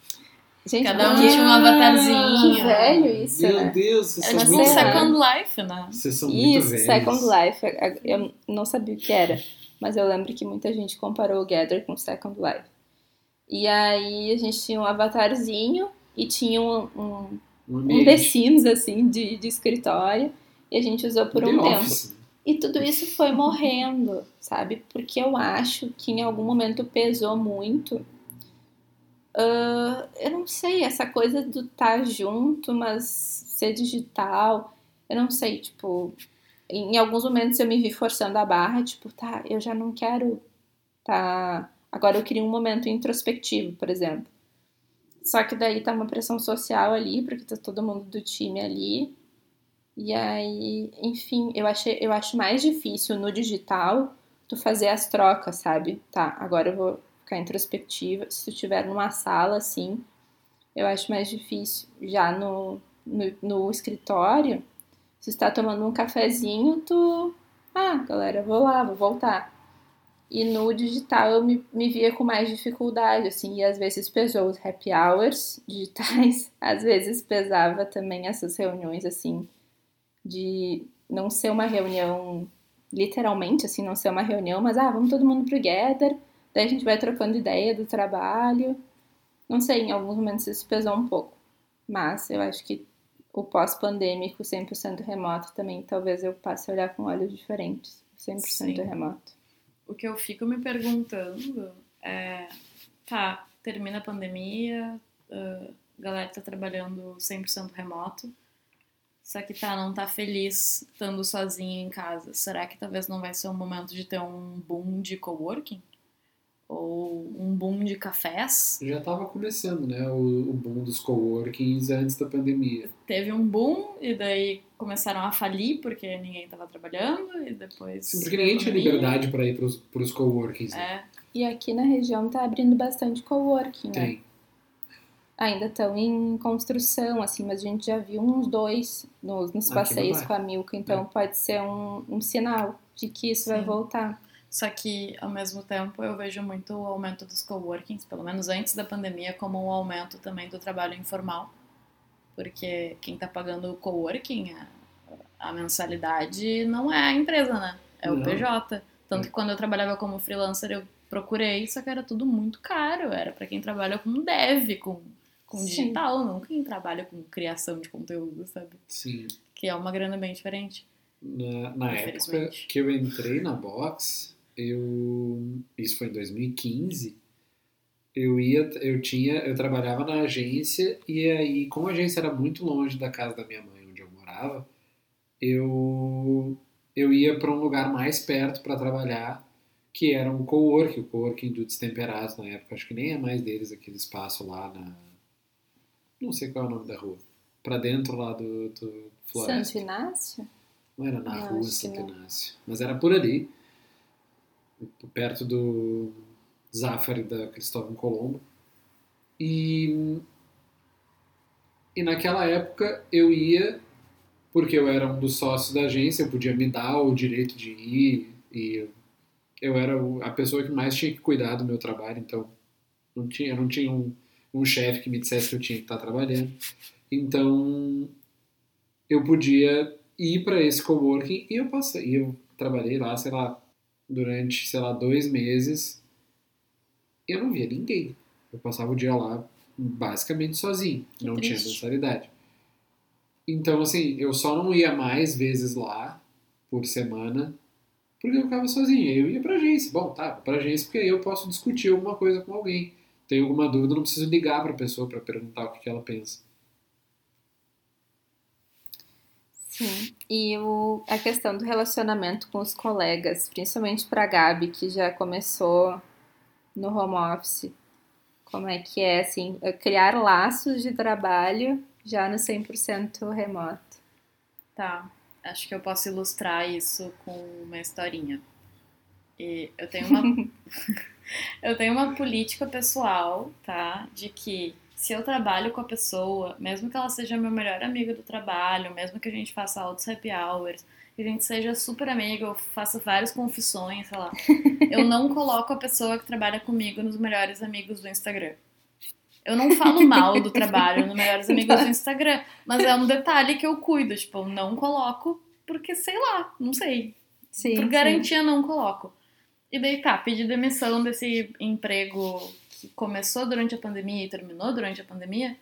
Gente,
Cada um tinha um avatarzinho.
Que velho isso,
Meu
né?
Deus, vocês
Era
são
tipo
muito
um. Second Life, né?
Vocês são muito
Isso,
velhos.
Second Life. Eu não sabia o que era, mas eu lembro que muita gente comparou o Gather com Second Life. E aí a gente tinha um avatarzinho e tinha um, um,
Um
um. The Sims, assim, de, de escritório. E a gente usou por
The
um tempo.
Office.
E tudo isso foi morrendo, sabe? Porque eu acho que em algum momento pesou muito. Ah, eu não sei, essa coisa do estar junto, mas ser digital. Eu não sei, tipo. Em alguns momentos eu me vi forçando a barra, tipo, tá, eu já não quero tá. Agora eu queria um momento introspectivo, por exemplo. Só que daí tá uma pressão social ali, porque tá todo mundo do time ali. E aí, enfim, eu, achei, eu acho mais difícil no digital tu fazer as trocas, sabe? Tá, agora eu vou ficar introspectiva. Se tu estiver numa sala, assim, eu acho mais difícil. Já no, no, no escritório, se está tomando um cafezinho, tu. Ah, galera, vou lá, vou voltar. E no digital eu me, me via com mais dificuldade, assim, e às vezes pesou os happy hours digitais, às vezes pesava também essas reuniões, assim, de não ser uma reunião, literalmente, assim, não ser uma reunião, mas, ah, vamos todo mundo pro gather, daí a gente vai trocando ideia do trabalho. Não sei, em alguns momentos isso pesou um pouco, mas eu acho que o pós-pandêmico 100% remoto também, talvez eu passe a olhar com olhos diferentes, 100% Sim. remoto.
O que eu fico me perguntando é, tá, termina a pandemia, a galera tá trabalhando 100% remoto, só que tá, não tá feliz estando sozinho em casa. Será que talvez não vai ser um momento de ter um boom de coworking? Ou um boom de cafés.
Já estava começando, né, o, o, boom dos coworkings antes da pandemia.
Teve um boom e daí começaram a falir porque ninguém estava trabalhando e depois...
Sim, porque ninguém tinha liberdade para ir para os coworkings.
Né? É.
E aqui na região tá abrindo bastante coworking, né?
Tem.
Ainda estão em construção, assim, mas a gente já viu uns dois nos, nos passeios com a Milka, então é. pode ser um, um sinal de que isso Sim. vai voltar.
Só que, ao mesmo tempo, eu vejo muito o aumento dos coworkings, pelo menos antes da pandemia, como um aumento também do trabalho informal. Porque quem está pagando o coworking, a, a mensalidade não é a empresa, né? É o não. PJ. Tanto que quando eu trabalhava como freelancer, eu procurei, só que era tudo muito caro. Era para quem trabalha com dev, com, com digital, não quem trabalha com criação de conteúdo, sabe?
Sim.
Que é uma grana bem diferente.
Na, na época que eu entrei na Box, eu isso foi em 2015 eu ia eu tinha eu trabalhava na agência e aí como a agência era muito longe da casa da minha mãe onde eu morava eu eu ia para um lugar mais perto para trabalhar que era um coworking o coworking do Destemperados na época acho que nem é mais deles aquele espaço lá na não sei qual é o nome da rua para dentro lá do, do Floresta.
Santo Inácio?
Não era na rua Santo Inácio mas era por ali perto do Zafari da Cristóvão Colombo. E, e naquela época eu ia, porque eu era um dos sócios da agência, eu podia me dar o direito de ir, e eu era a pessoa que mais tinha que cuidar do meu trabalho, então não tinha, não tinha um, um chefe que me dissesse que eu tinha que estar trabalhando. Então eu podia ir para esse coworking e eu passei, eu trabalhei lá, sei lá, durante, sei lá, dois meses, eu não via ninguém. Eu passava o dia lá basicamente sozinho, que não triste. tinha mensalidade. Então, assim, eu só não ia mais vezes lá por semana porque eu ficava sozinho. Eu ia pra agência. Bom, tá, pra agência porque aí eu posso discutir alguma coisa com alguém. Tenho alguma dúvida, não preciso ligar pra pessoa para perguntar o que, que ela pensa.
Sim, e o, a questão do relacionamento com os colegas, principalmente para a Gabi, que já começou no home office. Como é que é, assim, criar laços de trabalho já no 100% remoto?
Tá, acho que eu posso ilustrar isso com uma historinha. E eu tenho uma, eu tenho uma política pessoal, tá, de que se eu trabalho com a pessoa, mesmo que ela seja meu melhor amiga do trabalho, mesmo que a gente faça altos happy hours, que a gente seja super amiga, eu faça várias confissões, sei lá, eu não coloco a pessoa que trabalha comigo nos melhores amigos do Instagram. Eu não falo mal do trabalho nos melhores amigos do Instagram, mas é um detalhe que eu cuido, tipo, eu não coloco porque sei lá, não sei.
Sim,
Por garantia sim. não coloco. E daí tá, pedi demissão desse emprego que começou durante a pandemia e terminou durante a pandemia,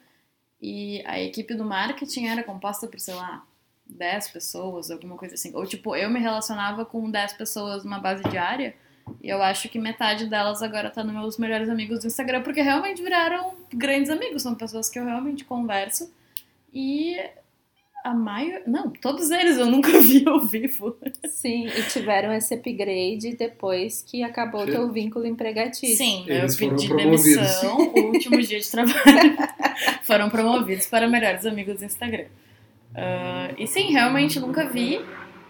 e a equipe do marketing era composta por, sei lá, 10 pessoas, alguma coisa assim. Ou tipo, eu me relacionava com 10 pessoas numa base diária, e eu acho que metade delas agora tá nos meus melhores amigos do Instagram, porque realmente viraram grandes amigos, são pessoas que eu realmente converso. E a maioria. Não, todos eles eu nunca vi ao vivo.
Sim, e tiveram esse upgrade depois que acabou o teu vínculo empregatício.
Sim,
Eles
eu
foram
pedi
promovidos.
demissão, o último dia de trabalho. foram promovidos para melhores amigos do Instagram. Ah, e sim, realmente nunca vi.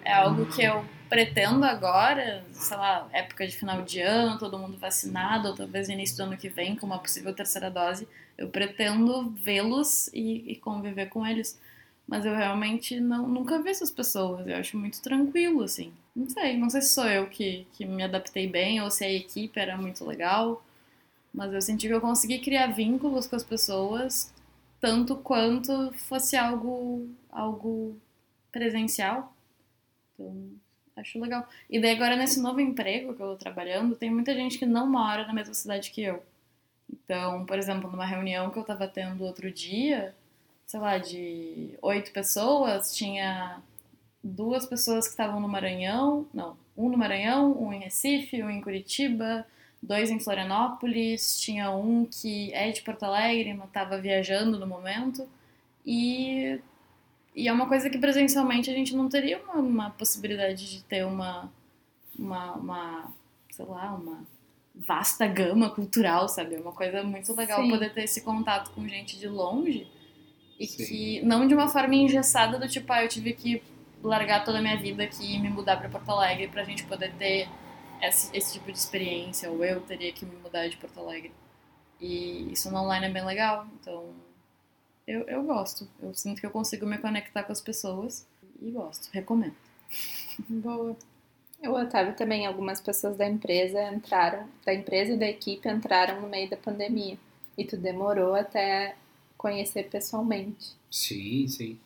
É algo que eu pretendo agora, sei lá, época de final de ano, todo mundo vacinado, ou talvez início do ano que vem, com uma possível terceira dose. Eu pretendo vê-los e, e conviver com eles. Mas eu realmente não, nunca vi essas pessoas. Eu acho muito tranquilo, assim. Não sei, não sei se sou eu que, que me adaptei bem ou se a equipe era muito legal. Mas eu senti que eu consegui criar vínculos com as pessoas tanto quanto fosse algo, algo presencial. Então, acho legal. E daí agora nesse novo emprego que eu tô trabalhando, tem muita gente que não mora na mesma cidade que eu. Então, por exemplo, numa reunião que eu tava tendo outro dia, sei lá, de oito pessoas, tinha duas pessoas que estavam no Maranhão, não, um no Maranhão, um em Recife, um em Curitiba, dois em Florianópolis, tinha um que é de Porto Alegre, mas estava viajando no momento, e, e é uma coisa que presencialmente a gente não teria uma, uma possibilidade de ter uma, uma, uma, sei lá, uma vasta gama cultural, sabe? É uma coisa muito legal
Sim.
poder ter esse contato com gente de longe e
Sim.
que não de uma forma engessada do tipo, ah, eu tive que largar toda a minha vida aqui e me mudar pra Porto Alegre pra gente poder ter esse, esse tipo de experiência, ou eu teria que me mudar de Porto Alegre. E isso no online é bem legal, então eu, eu gosto. Eu sinto que eu consigo me conectar com as pessoas e gosto, recomendo.
Boa. O Otávio também, algumas pessoas da empresa entraram, da empresa e da equipe entraram no meio da pandemia. E tu demorou até conhecer pessoalmente.
Sim, sim.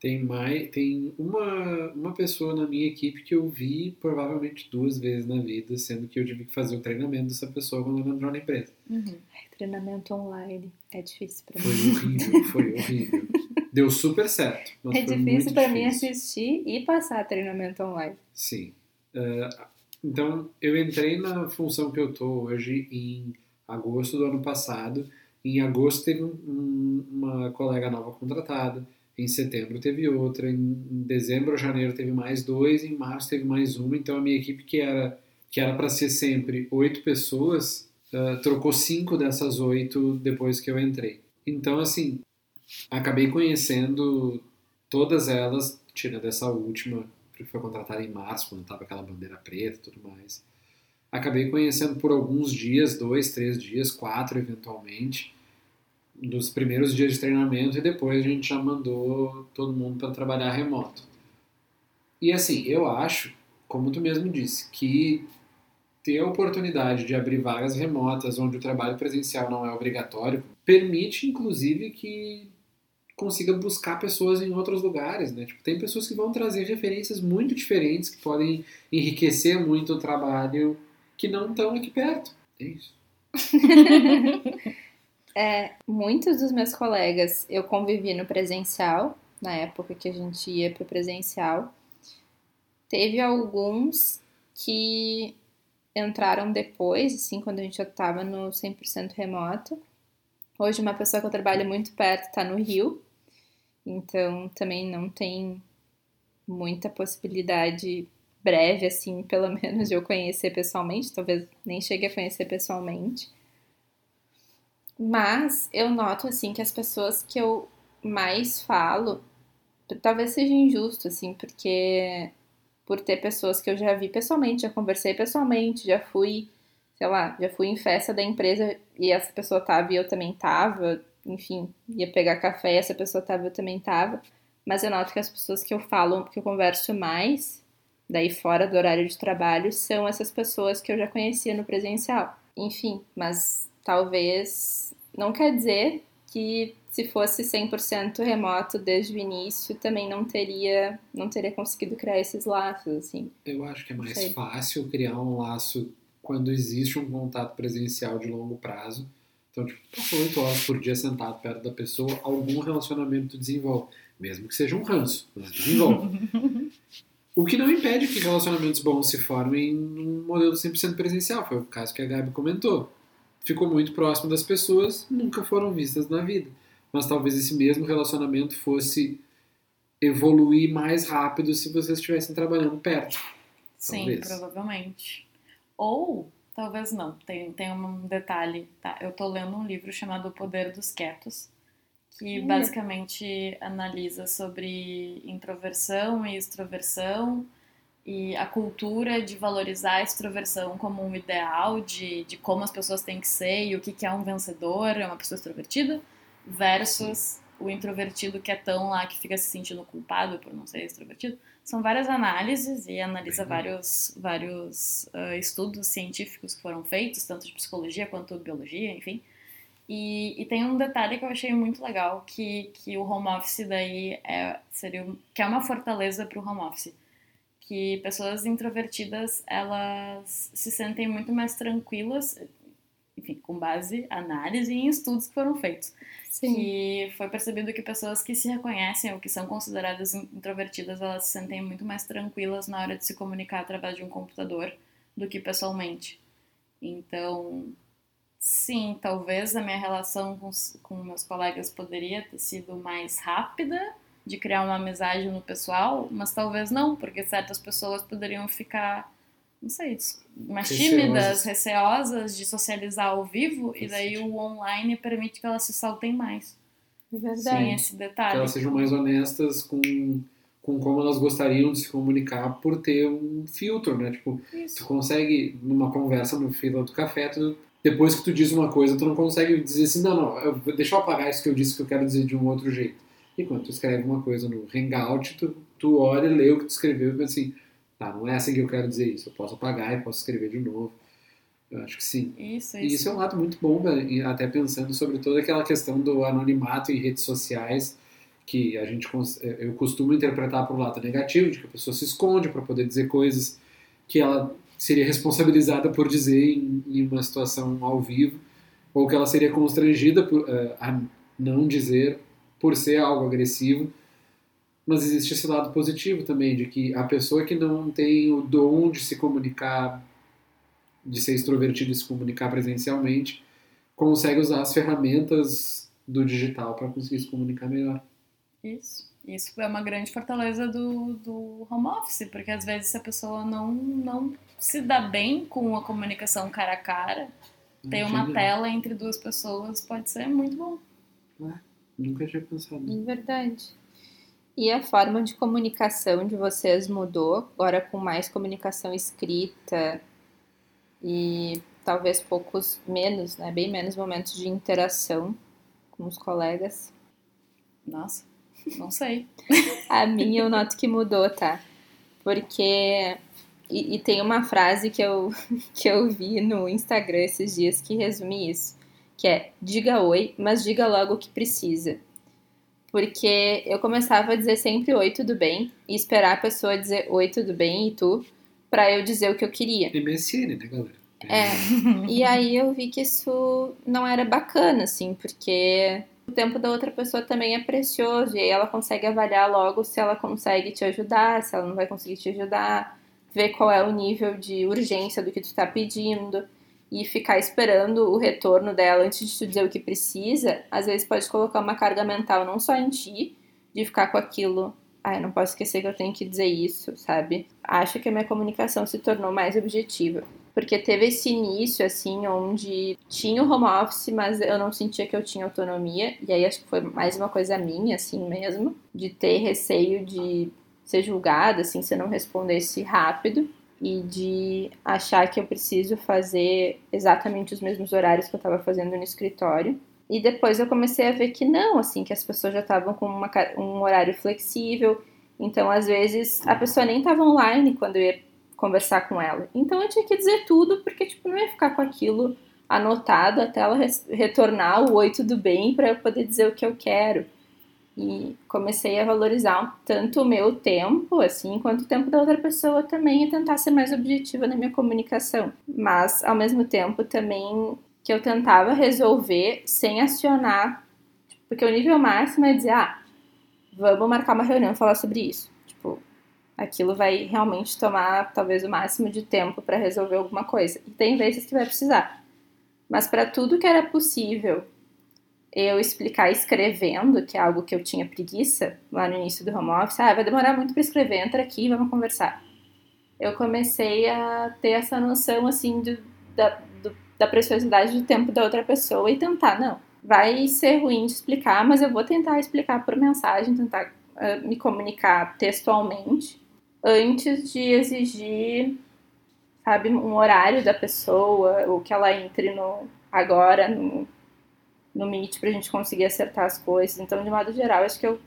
Tem mais, tem uma, uma pessoa na minha equipe que eu vi provavelmente duas vezes na vida, sendo que eu tive que fazer o treinamento dessa pessoa quando ela entrou na empresa.
Ai, treinamento online é difícil
Foi
mim.
horrível, foi horrível. Deu super certo.
É
foi
difícil pra mim assistir e passar treinamento online.
Sim. Ah, então, eu entrei na função que eu tô hoje em agosto do ano passado. Em agosto teve um- um- uma colega nova contratada. Em setembro teve outra. Em em dezembro ou janeiro teve mais dois. Em março teve mais uma. Então, a minha equipe, que era que era para ser sempre oito pessoas, ah, trocou cinco dessas oito depois que eu entrei. Então, assim, acabei conhecendo todas elas, tirando essa última, que foi contratada em março, quando tava aquela bandeira preta e tudo mais. Acabei conhecendo por alguns dias, dois, três dias, quatro eventualmente, dos primeiros dias de treinamento e depois a gente já mandou todo mundo para trabalhar remoto. E assim, eu acho, como tu mesmo disse, que ter a oportunidade de abrir vagas remotas onde o trabalho presencial não é obrigatório permite, inclusive, que consiga buscar pessoas em outros lugares, né? Tipo, tem pessoas que vão trazer referências muito diferentes que podem enriquecer muito o trabalho que não estão aqui perto. É isso.
É, muitos dos meus colegas eu convivi no presencial, na época que a gente ia pro presencial. Teve alguns que entraram depois, assim, quando a gente já estava no 100% remoto. Hoje, uma pessoa que eu trabalho muito perto está no Rio, então também não tem muita possibilidade breve, assim, pelo menos, de eu conhecer pessoalmente. Talvez nem chegue a conhecer pessoalmente. Mas eu noto, assim, que as pessoas que eu mais falo, talvez seja injusto, assim, porque por ter pessoas que eu já vi pessoalmente, já conversei pessoalmente, já fui, sei lá, já fui em festa da empresa e essa pessoa tava e eu também tava, enfim, ia pegar café e essa pessoa tava e eu também tava. Mas eu noto que as pessoas que eu falo, que eu converso mais, daí fora do horário de trabalho, são essas pessoas que eu já conhecia no presencial. Enfim, mas talvez não quer dizer que se fosse 100% remoto desde o início, também não teria não teria conseguido criar esses laços, assim.
Eu acho que é mais
Sei.
fácil criar um laço quando existe um contato presencial de longo prazo. Então, tipo, passou oito horas por dia sentado perto da pessoa, algum relacionamento desenvolve. Mesmo que seja um ranço, mas desenvolve. o que não impede que relacionamentos bons se formem num modelo 100% presencial. Foi o caso que a Gabi comentou. Ficou muito próximo das pessoas, nunca foram vistas na vida. Mas talvez esse mesmo relacionamento fosse evoluir mais rápido se vocês estivessem trabalhando perto.
Sim,
Talvez.
provavelmente. Ou, talvez não. Tem, tem um detalhe, tá? Eu tô lendo um livro chamado O Poder dos Quietos, que basicamente analisa sobre introversão e extroversão e a cultura de valorizar a extroversão como um ideal de, de como as pessoas têm que ser e o que, que é um vencedor, é uma pessoa extrovertida, versus o introvertido que é tão lá que fica se sentindo culpado por não ser extrovertido. São várias análises e analisa
Legal.
vários, vários ah, estudos científicos que foram feitos, tanto de psicologia quanto biologia, enfim. E, e tem um detalhe que eu achei muito legal, que, que o home office daí é, seria, que é uma fortaleza para o home office. Que pessoas introvertidas, elas se sentem muito mais tranquilas, enfim, com base análise em estudos que foram feitos
Sim.
que foi percebido que pessoas que se reconhecem ou que são consideradas in- introvertidas, elas se sentem muito mais tranquilas na hora de se comunicar através de um computador do que pessoalmente. Então, sim, talvez a minha relação com, os- com meus colegas poderia ter sido mais rápida de criar uma amizade no pessoal, mas talvez não, porque certas pessoas poderiam ficar, não sei, mais
Receosas.
tímidas, receosas de socializar ao vivo, e daí o online permite que elas se soltem mais.
É verdade.
esse
Que
detalhe.
elas sejam mais honestas com, com como elas gostariam de se comunicar por ter um filtro, né? Tipo, tu
Isso.
consegue, numa conversa no fila do café, tu, depois que tu diz uma coisa, tu não consegue dizer assim, não, não, eu, deixa eu apagar isso que eu disse que eu quero dizer de um outro jeito. E quando tu escreve uma coisa no Hangout, tu, tu olha, lê o que tu escreveu e pensa assim, tá, não é assim que eu quero dizer isso, eu posso apagar e posso escrever de novo. Eu acho que sim.
Isso,
E
isso.
isso é um lado muito bom, até pensando sobre toda aquela questão do anonimato em redes sociais, que a gente eu costumo interpretar para o lado negativo, de que a pessoa se esconde para poder dizer coisas que ela seria responsabilizada por dizer em, em uma situação ao vivo, ou que ela seria constrangida por, eh, a não dizer por ser algo agressivo. Mas existe esse lado positivo também, de que a pessoa que não tem o dom de se comunicar de ser extrovertido e se comunicar presencialmente, consegue usar as ferramentas do digital para conseguir se comunicar melhor.
Isso. Isso é uma grande fortaleza do, do home office, porque às vezes se a pessoa não, não se dá bem com a comunicação cara a cara, ter uma tela entre duas pessoas pode ser muito bom.
Nunca tinha pensado.
É verdade. E a forma de comunicação de vocês mudou, agora com mais comunicação escrita e talvez poucos menos, né? Bem menos momentos de interação com os colegas.
Nossa, não sei.
A minha eu noto que mudou, tá? Porque. E, e tem uma frase que eu, que eu vi no Instagram esses dias que resume isso. Que é, diga oi, mas diga logo o que precisa. Porque eu começava a dizer sempre oi, tudo bem, e esperar a pessoa dizer oi, tudo bem, e tu, pra eu dizer o que eu queria.
MSN, né, galera?
É, e aí eu vi que isso não era bacana, assim, porque o tempo da outra pessoa também é precioso, e aí ela consegue avaliar logo se ela consegue te ajudar, se ela não vai conseguir te ajudar, ver qual é o nível de urgência do que tu tá pedindo, e ficar esperando o retorno dela antes de tu dizer o que precisa, às vezes pode colocar uma carga mental não só em ti, de ficar com aquilo, ai, não posso esquecer que eu tenho que dizer isso, sabe? Acho que a minha comunicação se tornou mais objetiva porque teve esse início, assim, onde tinha o home office, mas eu não sentia que eu tinha autonomia, e aí acho que foi mais uma coisa minha, assim mesmo, de ter receio de ser julgada, assim, se eu não respondesse rápido, e de achar que eu preciso fazer exatamente os mesmos horários que eu estava fazendo no escritório. E depois eu comecei a ver que não, assim, que as pessoas já estavam com uma um horário flexível, então às vezes a pessoa nem estava online quando eu ia conversar com ela. Então eu tinha que dizer tudo, porque tipo, não ia ficar com aquilo anotado até ela retornar o oi, tudo bem, para eu poder dizer o que eu quero. E comecei a valorizar tanto o meu tempo, assim, quanto o tempo da outra pessoa também, e tentar ser mais objetiva na minha comunicação. Mas, ao mesmo tempo, também que eu tentava resolver sem acionar, porque o nível máximo é dizer, ah, vamos marcar uma reunião e falar sobre isso. Tipo, aquilo vai realmente tomar talvez o máximo de tempo para resolver alguma coisa. E tem vezes que vai precisar. Mas para tudo que era possível eu explicar escrevendo, que é algo que eu tinha preguiça lá no início do home office, ah, vai demorar muito para escrever, entra aqui, vamos conversar. Eu comecei a ter essa noção, assim, do, da, do, da preciosidade do tempo da outra pessoa e tentar, não, vai ser ruim de explicar, mas eu vou tentar explicar por mensagem, tentar uh, me comunicar textualmente, antes de exigir, sabe, um horário da pessoa, ou que ela entre no agora, no no Meet pra gente conseguir acertar as coisas. Então, de modo geral, acho que eu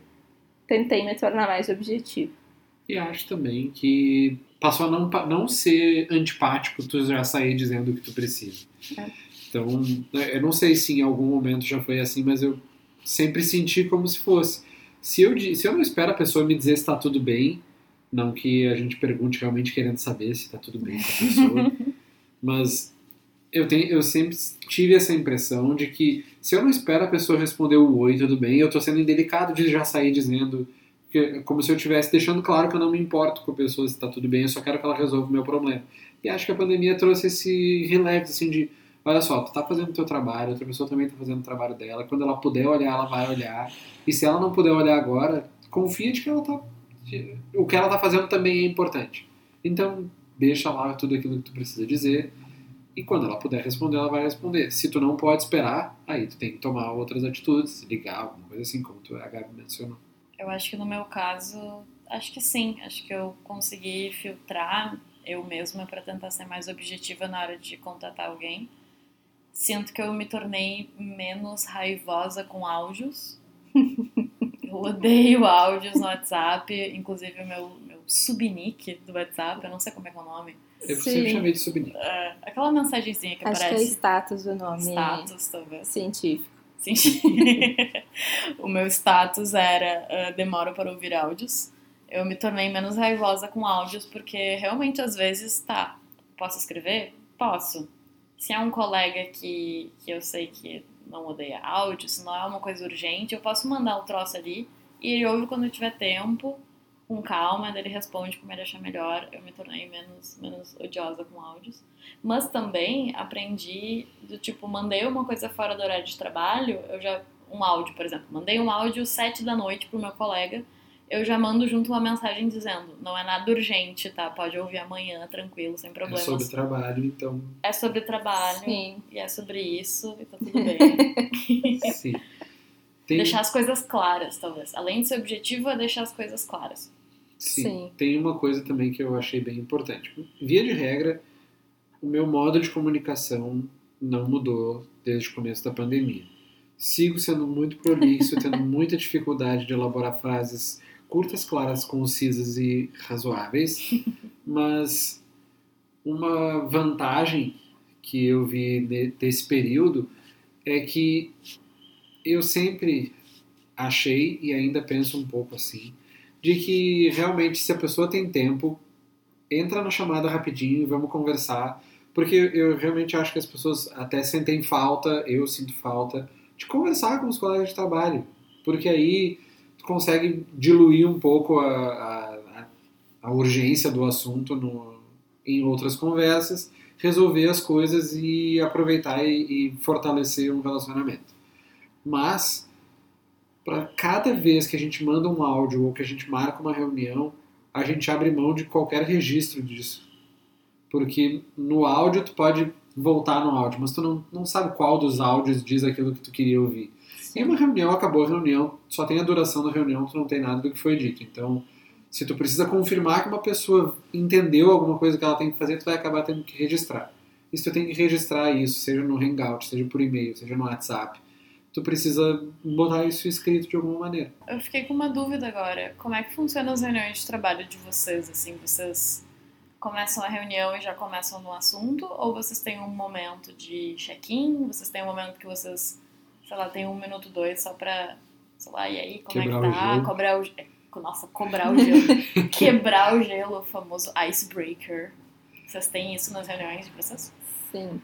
tentei me tornar mais objetivo.
E acho também que passou a não, não ser antipático tu já sair dizendo o que tu precisa. É. Então, eu não sei se em algum momento já foi assim, mas eu sempre senti como se fosse. Se eu, se eu não espero a pessoa me dizer se está tudo bem, não que a gente pergunte realmente querendo saber se está tudo bem com a pessoa, mas eu, tenho, eu sempre tive essa impressão de que se eu não espero a pessoa responder o oi, tudo bem, eu estou sendo indelicado de já sair dizendo como se eu estivesse deixando claro que eu não me importo com a pessoa se está tudo bem, eu só quero que ela resolva o meu problema. E acho que a pandemia trouxe esse relax, assim, de olha só, tu está fazendo o teu trabalho, outra pessoa também está fazendo o trabalho dela, quando ela puder olhar, ela vai olhar, e se ela não puder olhar agora, confia de que ela tá, o que ela está fazendo também é importante. Então, deixa lá tudo aquilo que tu precisa dizer, e quando ela puder responder, ela vai responder. Se tu não pode esperar, aí tu tem que tomar outras atitudes, ligar, alguma coisa assim, como tu, a Gabi mencionou.
Eu acho que no meu caso, acho que sim. Acho que eu consegui filtrar eu mesma para tentar ser mais objetiva na hora de contatar alguém. Sinto que eu me tornei menos raivosa com áudios. eu odeio áudios no WhatsApp, inclusive o meu, meu subnick do WhatsApp, eu não sei como é que é o nome
eu Sim. sempre chamei de subnick.
É, aquela mensagenzinha que
Acho
aparece.
Acho que é status o nome.
Status, talvez.
Científico.
Científico. o meu status era uh, demoro para ouvir áudios. Eu me tornei menos raivosa com áudios porque realmente às vezes, tá, posso escrever? Posso. Se é um colega que, que eu sei que não odeia áudio, se não é uma coisa urgente, eu posso mandar o um troço ali e ele ouve quando tiver tempo com calma, ele responde como ele achar melhor. Eu me tornei menos, menos odiosa com áudios. Mas também aprendi do tipo, mandei uma coisa fora do horário de trabalho, eu já. Um áudio, por exemplo. Mandei um áudio sete da noite pro meu colega. Eu já mando junto uma mensagem dizendo: não é nada urgente, tá? Pode ouvir amanhã, tranquilo, sem problemas. É
sobre trabalho, então.
É sobre trabalho. Sim. E é sobre isso, e tá tudo bem.
Sim.
Tem... Deixar as coisas claras, talvez. Além de ser objetivo, é deixar as coisas claras.
Sim. Sim. Tem uma coisa também que eu achei bem importante. Via de regra, o meu modo de comunicação não mudou desde o começo da pandemia. Sigo sendo muito prolixo, tendo muita dificuldade de elaborar frases curtas, claras, concisas e razoáveis, mas uma vantagem que eu vi desse período é que eu sempre achei e ainda penso um pouco assim de que realmente se a pessoa tem tempo, entra na chamada rapidinho, vamos conversar, porque eu realmente acho que as pessoas até sentem falta, eu sinto falta, de conversar com os colegas de trabalho, porque aí tu consegue diluir um pouco a, a, a urgência do assunto no, em outras conversas, resolver as coisas e aproveitar e, e fortalecer um relacionamento. Mas para cada vez que a gente manda um áudio ou que a gente marca uma reunião, a gente abre mão de qualquer registro disso. Porque no áudio tu pode voltar no áudio, mas tu não, não sabe qual dos áudios diz aquilo que tu queria ouvir. Sim. E uma reunião, acabou a reunião, só tem a duração da reunião, tu não tem nada do que foi dito. Então, se tu precisa confirmar que uma pessoa entendeu alguma coisa que ela tem que fazer, tu vai acabar tendo que registrar. E se tu tem que registrar isso, seja no Hangout, seja por e-mail, seja no WhatsApp, tu precisa botar isso escrito de alguma maneira.
Eu fiquei com uma dúvida agora. Como é que funcionam as reuniões de trabalho de vocês? Assim, vocês começam a reunião e já começam no assunto? Ou vocês têm um momento de check-in? Vocês têm um momento que vocês, sei lá, tem um minuto, dois só pra, sei lá, e aí, como
Quebrar
é que tá? Cobrar o Nossa, cobrar o gelo. Quebrar o gelo, o famoso icebreaker. Vocês têm isso nas reuniões de vocês?
Sim.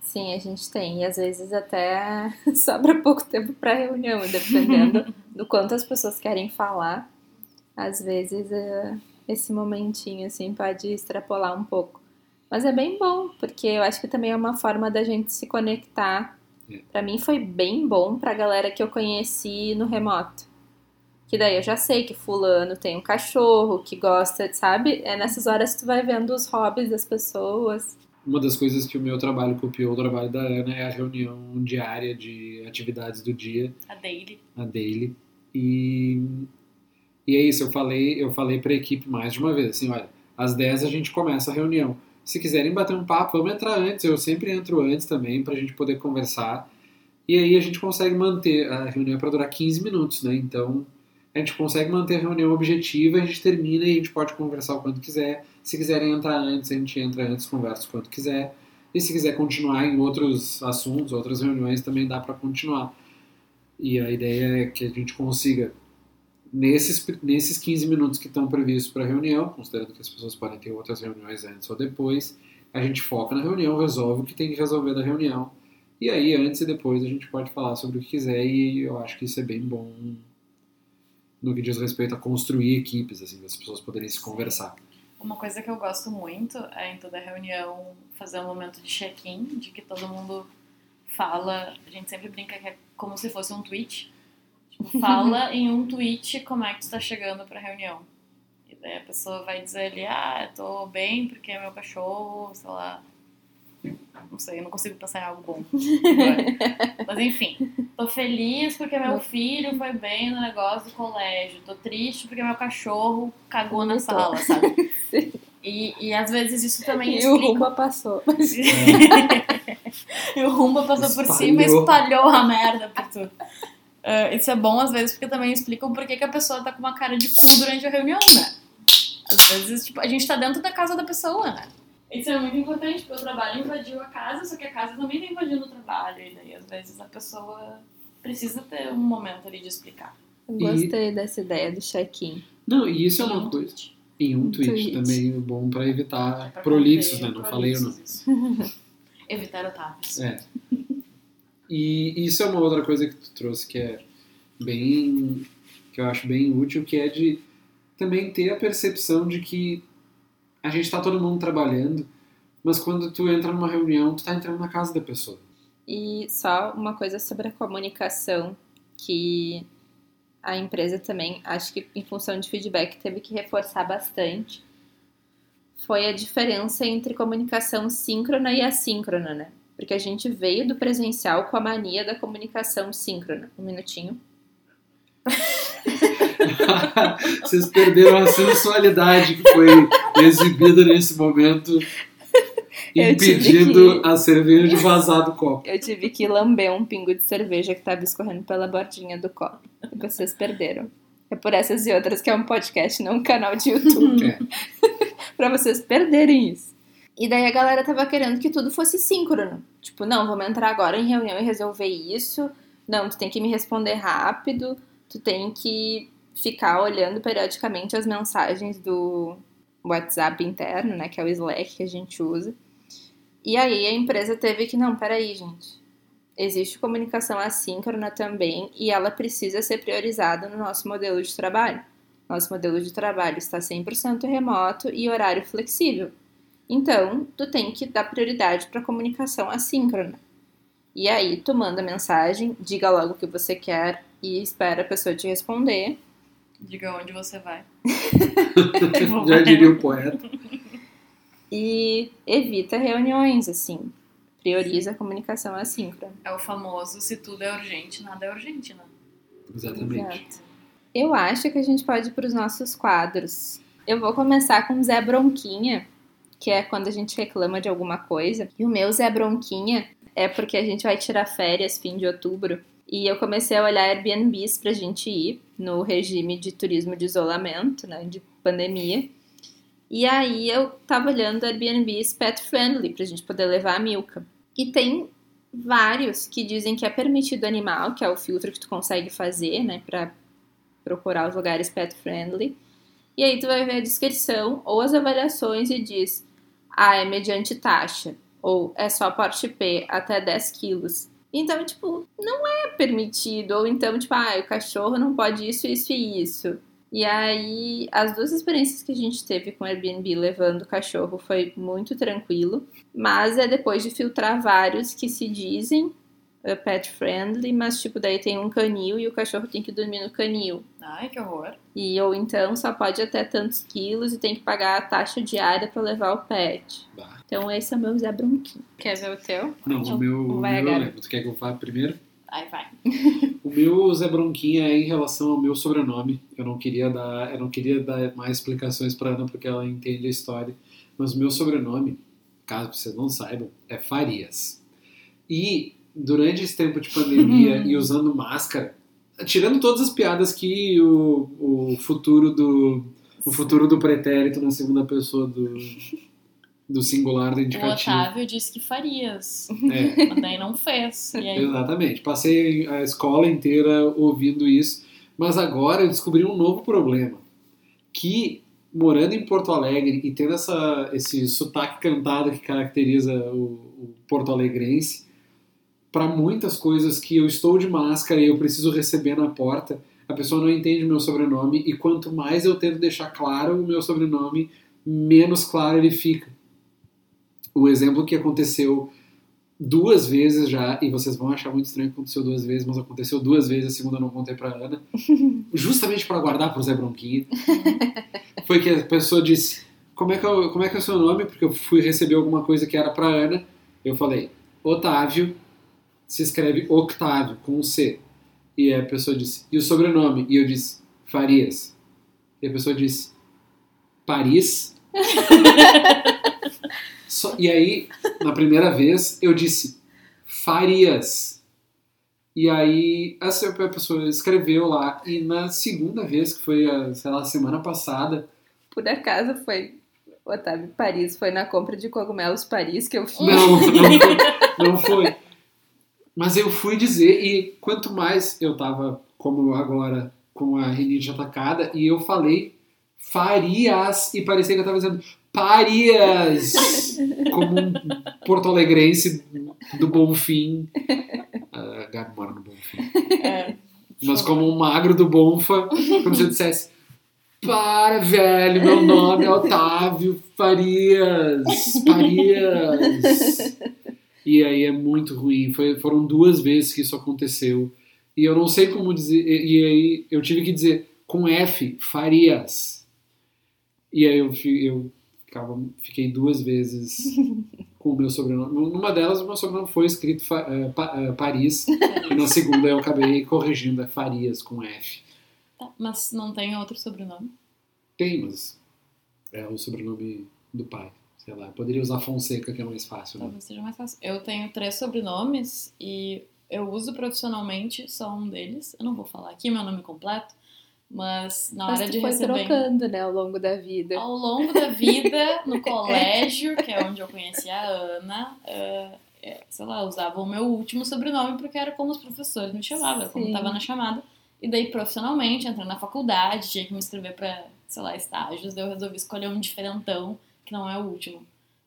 Sim, a gente tem. E às vezes até sobra pouco tempo para reunião, dependendo do quanto as pessoas querem falar. Às vezes é, esse momentinho assim pode extrapolar um pouco. Mas é bem bom, porque eu acho que também é uma forma da gente se conectar
É.
Pra mim foi bem bom pra galera que eu conheci no remoto. Que daí eu já sei que fulano tem um cachorro, que gosta, sabe? É nessas horas que tu vai vendo os hobbies das pessoas.
Uma das coisas que o meu trabalho copiou o trabalho da Ana é a reunião diária de atividades do dia,
A daily.
a daily. E, e é isso, eu falei, eu falei pra equipe mais de uma vez, assim, olha, às 10 a gente começa a reunião. Se quiserem bater um papo, vamos entrar antes. Eu sempre entro antes também pra gente poder conversar. E aí a gente consegue manter, a reunião pra durar 15 minutos, né? Então a gente consegue manter a reunião objetiva, a gente termina e a gente pode conversar o quanto quiser. Se quiserem entrar antes, a gente entra antes, conversa o quanto quiser. E se quiser continuar em outros assuntos, outras reuniões, também dá para continuar. E a ideia é que a gente consiga, nesses, nesses 15 minutos que estão previstos para a reunião, considerando que as pessoas podem ter outras reuniões antes ou depois, a gente foca na reunião, resolve o que tem que resolver da reunião. E aí, antes e depois, a gente pode falar sobre o que quiser e eu acho que isso é bem bom no que diz respeito a construir equipes, assim, das pessoas poderem se conversar.
Uma coisa que eu gosto muito é em toda reunião fazer um momento de check-in, de que todo mundo fala, a gente sempre brinca que é como se fosse um tweet. Tipo, fala em um tweet como é que tu tá chegando pra reunião. E daí a pessoa vai dizer ali, ah, eu tô bem porque é meu cachorro, sei lá. Não sei, eu não consigo pensar em algo bom. Mas enfim, tô feliz porque meu filho foi bem no negócio do colégio. Tô triste porque meu cachorro cagou na sala, sabe? E, e às vezes isso também
E o
explica
Rumba passou.
e o Rumba passou por
Espalhou.
cima e espalhou a merda por tudo. Ah, isso é bom às vezes porque também explica o porquê que a pessoa tá com uma cara de cu durante a reunião, né? Às vezes, tipo, a gente tá dentro da casa da pessoa, né? Isso é muito importante, porque o trabalho invadiu a casa, só que a casa também tá invadindo o trabalho. E daí, às vezes, a pessoa precisa ter um momento ali de explicar.
Eu Gostei dessa ideia do check-in.
Não, e isso é uma
um
coisa.
tweet.
Em um
Um
tweet,
tweet.
também é bom para evitar
É pra
prolixos, né? Não falei o nome.
prolixos. Evitar otávios.
É. E isso é uma outra coisa que tu trouxe que é bem. que eu acho bem útil, que é de também ter a percepção de que a gente tá todo mundo trabalhando, mas quando tu entra numa reunião, tu tá entrando na casa da pessoa.
E só uma coisa sobre a comunicação, que a empresa também, acho que em função de feedback, teve que reforçar bastante. Foi a diferença entre comunicação síncrona e assíncrona, né? Porque a gente veio do presencial com a mania da comunicação síncrona. Um minutinho.
Vocês perderam a sensualidade que foi exibida nesse momento,
Eu
impedindo
que-
a cerveja de vazar do copo.
Eu tive que lamber um pingo de cerveja que estava escorrendo pela bordinha do copo. E vocês perderam. É por essas e outras que é um podcast, não um canal de YouTube.
É.
pra vocês perderem isso. E daí a galera tava querendo que tudo fosse síncrono. Tipo, não, vamos entrar agora em reunião e resolver isso. Não, tu tem que me responder rápido. Tu tem que ficar olhando periodicamente as mensagens do WhatsApp interno, né? Que é o Slack que a gente usa. E aí a empresa teve que, não, peraí, gente. Existe comunicação assíncrona também e ela precisa ser priorizada no nosso modelo de trabalho. Nosso modelo de trabalho está 100% remoto e horário flexível. Então, tu tem que dar prioridade para comunicação assíncrona. E aí, tu manda mensagem, diga logo o que você quer e espera a pessoa te responder.
Diga onde você vai.
Já diria o poeta.
E evita reuniões, assim. Prioriza a comunicação assíncrona.
É o famoso, se tudo é urgente, nada é urgente, né?
Exatamente.
Exato. Eu acho que a gente pode ir para os nossos quadros. Eu vou começar com Zé Bronquinha, que é quando a gente reclama de alguma coisa. E o meu Zé Bronquinha é porque a gente vai tirar férias fim de outubro. E eu comecei a olhar Airbnbs pra gente ir no regime de turismo de isolamento, né, de pandemia. E aí eu tava olhando Airbnbs pet friendly pra gente poder levar a Milka. E tem vários que dizem que é permitido animal, que é o filtro que tu consegue fazer, né, pra procurar os lugares pet friendly. E aí tu vai ver a descrição ou as avaliações e diz: "Ah, é mediante taxa" ou "É só porte P até 10 quilos". Então, tipo, não é permitido. Ou então, tipo, ah, o cachorro não pode isso, isso e isso. E aí, as duas experiências que a gente teve com o Airbnb levando o cachorro foi muito tranquilo. Mas é depois de filtrar vários que se dizem pet friendly, mas tipo, daí tem um canil e o cachorro tem que dormir no canil.
Ai, que horror.
E ou então só pode até tantos quilos e tem que pagar a taxa diária pra levar o pet.
Bah.
Então esse é o meu Zé Bronquinho. Quer ver o teu?
Não, o meu, o
Vai,
meu eu
Gabi.
lembro. Tu quer que eu fale primeiro?
Ai, vai.
O meu Zé Bronquinha é em relação ao meu sobrenome. Eu não queria dar, eu não queria dar mais explicações para Ana porque ela entende a história. Mas o meu sobrenome, caso vocês não saibam, é Farias. E durante esse tempo de pandemia e usando máscara, tirando todas as piadas que o, o futuro do o futuro do pretérito na segunda pessoa do, do singular do
O
indicativo.
Otávio disse que farias,
É,
mas daí não fez. E aí,
Exatamente. Passei a escola inteira ouvindo isso, mas agora eu descobri um novo problema. Que, morando em Porto Alegre e tendo essa, esse sotaque cantado que caracteriza o, o porto-alegrense, para muitas coisas que eu estou de máscara e eu preciso receber na porta, a pessoa não entende o meu sobrenome e quanto mais eu tento deixar claro o meu sobrenome, menos claro ele fica. O exemplo que aconteceu duas vezes já, e vocês vão achar muito estranho que aconteceu duas vezes, mas aconteceu duas vezes, a segunda eu não contei pra Ana, justamente para guardar pro Zé Bronquinho, foi que a pessoa disse, como é, que é, o- como é que é o seu nome? Porque eu fui receber alguma coisa que era pra Ana, eu falei, Otávio, se escreve Octávio, com um C. E a pessoa disse, e o sobrenome? E eu disse, Farias. E a pessoa disse, Paris? Só- e aí, na primeira vez, eu disse Farias. E aí, essa a pessoa escreveu lá. E na segunda vez, que foi, a, sei lá, semana passada,
Por acaso foi Otávio Paris, foi na compra de cogumelos Paris que eu fiz.
Não, não não foi. Mas eu fui dizer, e quanto mais eu tava, como agora, com a rinite atacada, e eu falei Farias, e parecia que eu tava dizendo Parias, como um porto-alegrense do Bonfim. A Gabi mora no Bonfim.
é,
Mas como um magro do Bonfa, como se eu dissesse para, velho, meu nome é Otávio Farias. Farias. E aí é muito ruim. Foi- foram duas vezes que isso aconteceu. E eu não sei como dizer. E, e aí eu tive que dizer com F, Farias. E aí eu, eu ficava, fiquei duas vezes com o meu sobrenome. Numa delas, o meu sobrenome foi escrito eh, Pa- eh, Paris. E na segunda eu acabei corrigindo, é Farias com F.
tá, mas não tem outro sobrenome?
Tem, mas é o sobrenome do pai. Sei lá, eu poderia usar Fonseca, que é mais fácil, né?
Talvez seja mais fácil. Eu tenho três sobrenomes e eu uso profissionalmente só um deles. Eu não vou falar aqui meu nome completo, mas na
Mas
hora
tu
de
foi
receber.
trocando, né, ao longo da vida.
Ao longo da vida, no colégio, que é onde eu conheci a Ana, eh, é, sei lá, eu usava o meu último sobrenome porque era como os professores me chamavam, era como
Sim.
estava na chamada. E daí, profissionalmente, entrando na faculdade, tinha que me inscrever para, sei lá, estágios, daí eu resolvi escolher um diferentão, que não é o último.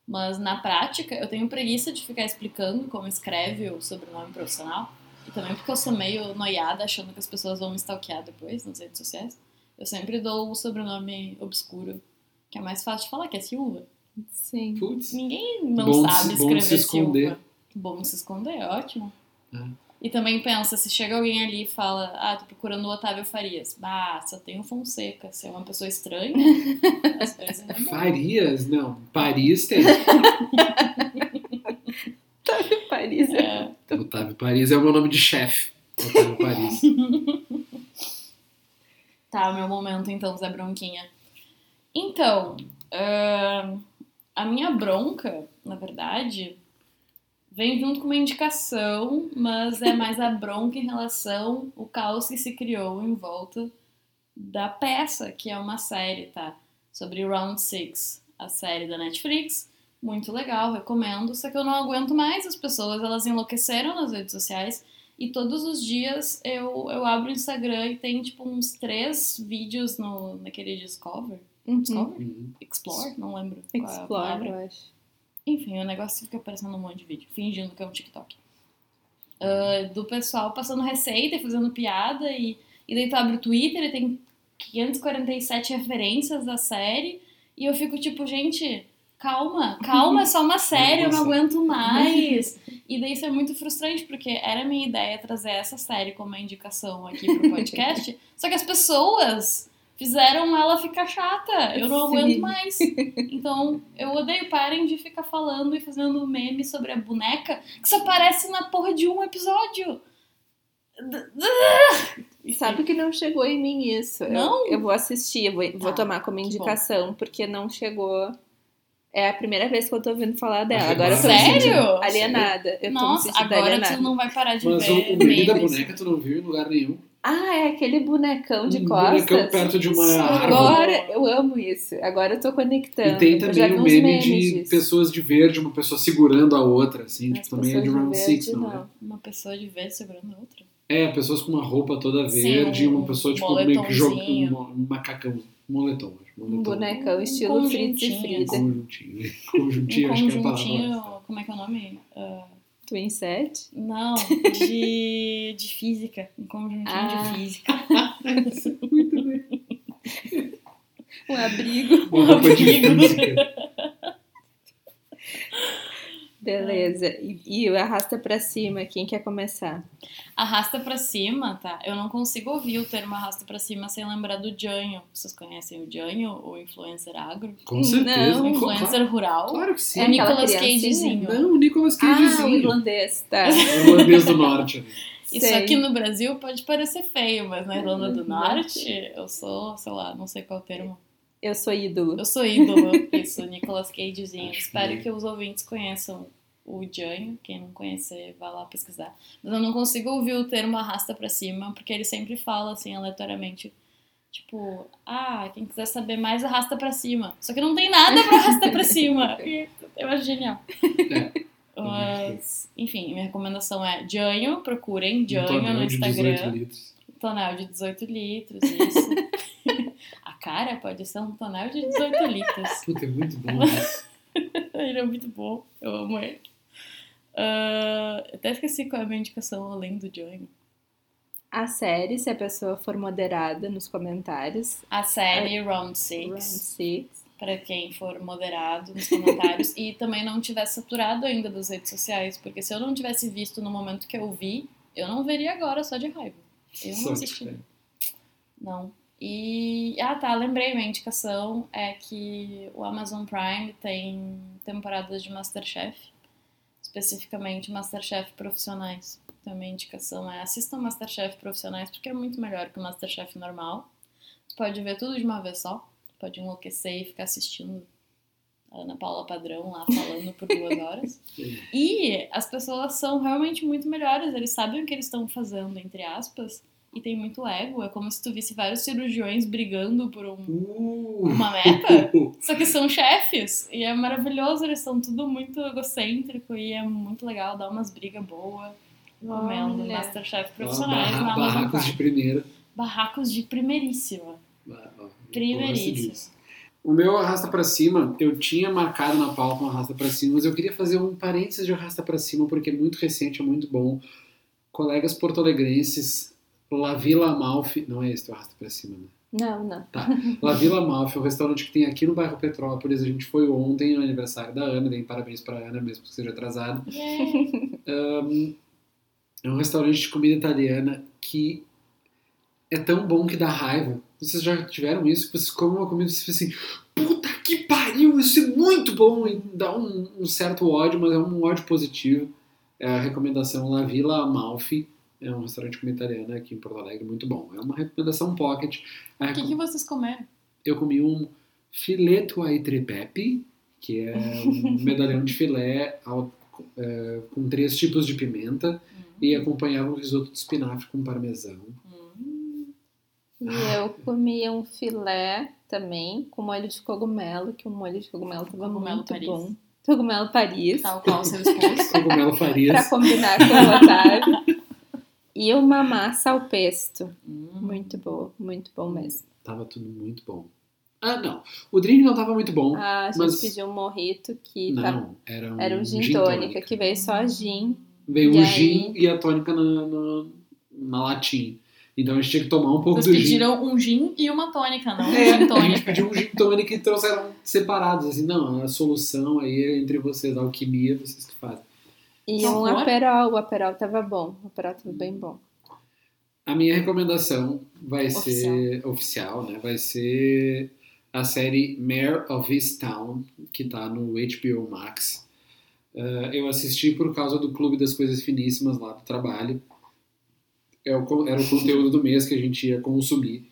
Mas na prática, eu tenho preguiça de ficar explicando como escreve o sobrenome profissional. E também porque eu sou meio noiada, achando que as pessoas vão me stalkear depois nas redes sociais. Eu sempre dou o sobrenome obscuro, que é mais fácil de falar, que é Silva.
Sim.
Putz.
Ninguém não
Bom
sabe
se- bom
escrever
se esconder.
Silva. Bom se esconder, é ótimo.
É.
E também pensa, se chega alguém ali e fala, ah, tô procurando o Otávio Farias. Bah, só tem o Fonseca. Se é uma pessoa estranha, é.
Farias? Não. Paris tem.
Paris.
É,
Otávio Paris é o meu nome de chefe. Otávio Paris.
Tá, meu momento então, Zé Bronquinha. Então, ahn, a minha bronca, na verdade, vem junto com uma indicação, mas é mais a bronca em relação ao caos que se criou em volta da peça, que é uma série, tá? Sobre Round Six, a série da Netflix. Muito legal, recomendo. Só que eu não aguento mais, as pessoas elas enlouqueceram nas redes sociais. E todos os dias eu, eu abro o Instagram e tem tipo uns três vídeos no, naquele Discover.
Uhum.
Discover?
Uhum.
Explore? Não lembro. qual é a
Explore, eu acho.
Enfim, o negócio fica aparecendo um monte de vídeo, fingindo que é um TikTok. Ah, do pessoal passando receita e fazendo piada, e, e daí tu abre o Twitter e tem 547 referências da série, e eu fico tipo, gente, calma, calma, é só uma série, eu não aguento mais. E daí isso é muito frustrante, porque era a minha ideia trazer essa série como uma indicação aqui pro podcast, só que as pessoas fizeram ela ficar chata. Eu não
Sim.
aguento mais. Então, eu odeio. Parem de ficar falando e fazendo meme sobre a boneca que só aparece na porra de um episódio.
Sabe que não chegou em mim isso. Eu-
Não?
Eu, vou assistir, eu vou, vou
Tá,
tomar como indicação, porque não chegou. É a primeira vez que eu tô ouvindo falar dela.
Mas
Agora eu tô
Sério?
alienada. Eu tô
Nossa,
sentindo
agora
alienada.
tu não vai parar de
Mas o,
ver
o meme da
memes.
boneca tu não viu em lugar nenhum.
Ah, é aquele bonecão de
um
costas.
bonecão perto de uma árvore.
Agora eu amo isso. Agora eu tô conectando.
E tem também o
uns
meme
memes
de
disso.
pessoas de verde, uma pessoa segurando a outra, assim,
As
tipo, também é de Round
verde,
6, não, é?
Uma pessoa de verde segurando a outra.
É, pessoas com uma roupa toda
Sim,
verde
um
uma pessoa, tipo, meio que jogando um, um macacão. Um moletom, acho.
Um
Moletom.
bonecão
Um
estilo Fritz e. Frida.
Conjuntinho. Conjuntinho,
um
acho que é a
conjuntinho,
palavra.
como é que é o nome? Ah,
Twin set.
não, de, de física. Um conjuntinho
Ah.
de física.
Muito bem.
Um abrigo.
Uma roupa de física.
Beleza. E, e o arrasta pra cima. Quem quer começar?
Arrasta pra cima, tá? Eu não consigo ouvir o termo arrasta pra cima sem lembrar do Janho. Vocês conhecem o Janho, o influencer agro?
Com certeza.
Não,
O influencer
claro,
rural?
claro que sim.
É
É aquela
Nicolas? Cagezinho.
Não, o Nicolas
Ah, o
Cagezinho.
irlandês, tá.
o irlandês do norte.
Isso
Sei.
aqui no Brasil pode parecer feio, mas na Irlanda do
Uhum.
Norte eu sou, sei lá, não sei qual é o termo.
Eu sou ídolo.
Eu sou ídolo, isso, Nicolas Cagezinho. Espero
que-
que os ouvintes conheçam o Janho. Quem não conhecer, vai lá pesquisar. Mas eu não consigo ouvir o termo arrasta pra cima, porque ele sempre fala assim, aleatoriamente. Tipo, ah, quem quiser saber mais, arrasta pra cima. Só que não tem nada pra arrastar pra cima. Eu acho genial.
É.
Mas, enfim, minha recomendação é Janho, procurem
Um
Janho
tonel
no
de 18
Instagram.
litros.
Tonel de 18 litros, isso. Cara pode ser um tonel de 18 litros.
Puta, é muito bom isso.
Ele é muito bom, eu amo ele. Ah, até esqueci qual é a minha indicação além do Johnny.
A série, se a pessoa for moderada nos comentários.
A série Round
Round
6,
six.
para quem for moderado nos comentários. e também não tiver saturado ainda das redes sociais, porque se eu não tivesse visto no momento que eu vi, eu não veria agora só de raiva. Eu não assisti.
fé.
Não. E. Ah, tá, lembrei. Minha indicação é que o Amazon Prime tem temporadas de Masterchef, especificamente Masterchef profissionais. Então, minha indicação é assistam Masterchef profissionais, porque é muito melhor que o Masterchef normal. Você pode ver tudo de uma vez só, pode enlouquecer e ficar assistindo a Ana Paula Padrão lá falando por duas horas. E as pessoas são realmente muito melhores, eles sabem o que eles estão fazendo, entre aspas, e tem muito ego. É como se tu visse vários cirurgiões brigando por um-
Uh.
uma meta, só que são chefes. E é maravilhoso, eles são tudo muito egocêntrico e é muito legal, dá umas brigas boas. Comendo
Olha.
Masterchef profissionais
Barra-
na Amazon
barracos de
Prime.
primeira.
Barracos de primeiríssima.
Ah, disso. O meu arrasta pra cima, eu tinha marcado na pauta um arrasta pra cima, mas eu queria fazer um parênteses de arrasta pra cima porque é muito recente, é muito bom. Colegas porto-alegrenses, La Vila Amalfi, não é esse teu arrasta pra cima, né?
Não, não.
La Vila Amalfi, é um restaurante que tem aqui no bairro Petrópolis. A gente foi ontem no aniversário da Ana, dei parabéns pra Ana, mesmo que seja atrasado. Ahn, é um restaurante de comida italiana que é tão bom que dá raiva. Vocês já tiveram isso? Vocês comem uma comida e vocês ficam assim, puta que pariu, isso é muito bom! E dá um, um certo ódio, mas é um ódio positivo. É a recomendação La Villa Amalfi. É um restaurante comida italiana aqui em Porto Alegre, muito bom. É uma recomendação pocket. A
O que, que vocês comeram?
eu comi um fileto ai trepepe, que é um medalhão de filé ao- é, com três tipos de pimenta e acompanhava um risoto de espinafre com parmesão.
Hum.
E eu comi um filé também, com molho de cogumelo, que o molho de cogumelo tava
Cogumelo
muito
Paris.
bom. Cogumelo Paris,
Tal qual seu esposo.
Cogumelo
pra
Farias.
combinar com o Otávio. E uma massa ao pesto.
Hum.
Muito boa, muito bom mesmo.
Tava tudo muito bom. Ah, não. O drink não tava muito bom.
Ah, a gente
Mas-
pediu um morrito que tá-
Não, era um,
era um gin, tônica, que veio só gin.
Veio o
aí-
gin e a tônica na, na, na latinha. Então a gente tinha que tomar um pouco
Vocês
do gin.
pediram um gin e uma tônica, não um
É,
gin
a gente
tônica.
pediu um gin tônica e trouxeram separados. Assim, não, a solução aí é entre vocês, a alquimia, vocês que fazem.
E um
horror.
aperol, o aperol tava bom. O aperol tava bem bom.
A minha recomendação vai
Oficial.
ser oficial, né? Vai ser a série Mayor of Easttown, que tá no HBO Max. Uh, eu assisti por causa do Clube das Coisas Finíssimas lá do trabalho. É o era o conteúdo do mês que a gente ia consumir.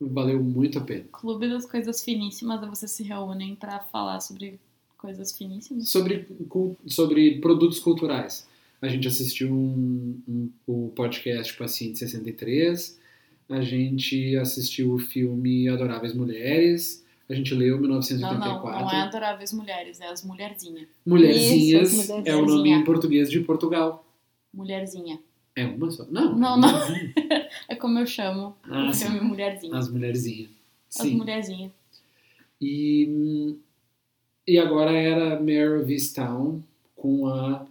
Valeu muito a pena.
Clube das coisas finíssimas, vocês se reúnem pra falar sobre coisas finíssimas.
Sobre, sobre produtos culturais. A gente assistiu um, um- o podcast Paciente 63, a gente assistiu o filme Adoráveis Mulheres, a gente leu
Não, não,
1984.
não é Adoráveis Mulheres, é as Mulherzinha.
Mulherzinhas
Isso, as
é o nome
Mulherzinha.
em português de Portugal.
Mulherzinha.
É uma só? Não.
Não, não.
Mulherzinha.
É como eu chamo
Ah,
o filme Mulherzinha.
As mulherzinhas.
As
Sim.
Mulherzinha.
E, hum, e agora era Mare of Easttown com a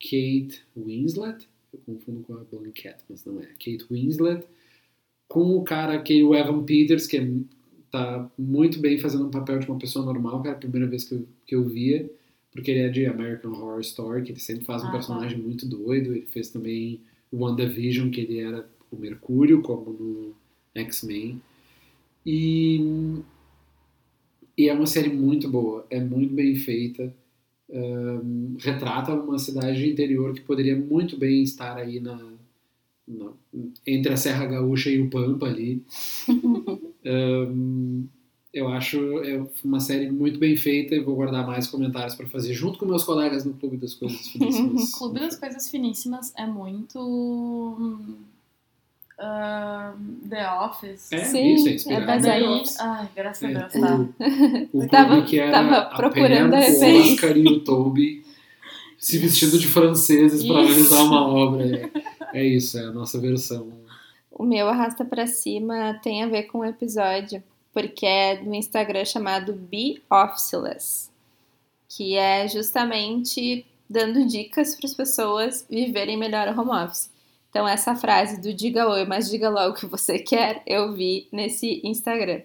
Kate Winslet. Eu confundo com a Blanket, mas não é. Kate Winslet. Com o cara que o Evan Peters, que é, tá muito bem fazendo um papel de uma pessoa normal, que era a primeira vez que eu, que eu via, porque ele é de American Horror Story, que ele sempre faz um
Ah,
personagem muito doido. Ele fez também WandaVision, que ele era o Mercúrio, como no X-Men. E e é uma série muito boa, é muito bem feita. ahn, retrata uma cidade interior que poderia muito bem estar aí na, na- entre a Serra Gaúcha e o Pampa ali. Ahn, eu acho é uma série muito bem feita e vou guardar mais comentários para fazer junto com meus colegas no Clube das Coisas Finíssimas.
Clube das Coisas Finíssimas é muito. The Office.
É,
Sim,
isso, é
é
inspirado
Daí,
The Office.
ai, graças a
É,
Deus, tá.
o, o
Tava-
que era
tava
a
procurando a
o
referência.
Oscar e o Toby se vestindo de franceses para realizar uma obra. É, é isso, é a nossa versão.
O meu arrasta pra cima tem a ver com o episódio, porque é do Instagram chamado Be Officeless, que é justamente dando dicas para as pessoas viverem melhor o home office. Então, essa frase do diga oi, mas diga logo o que você quer, eu vi nesse Instagram.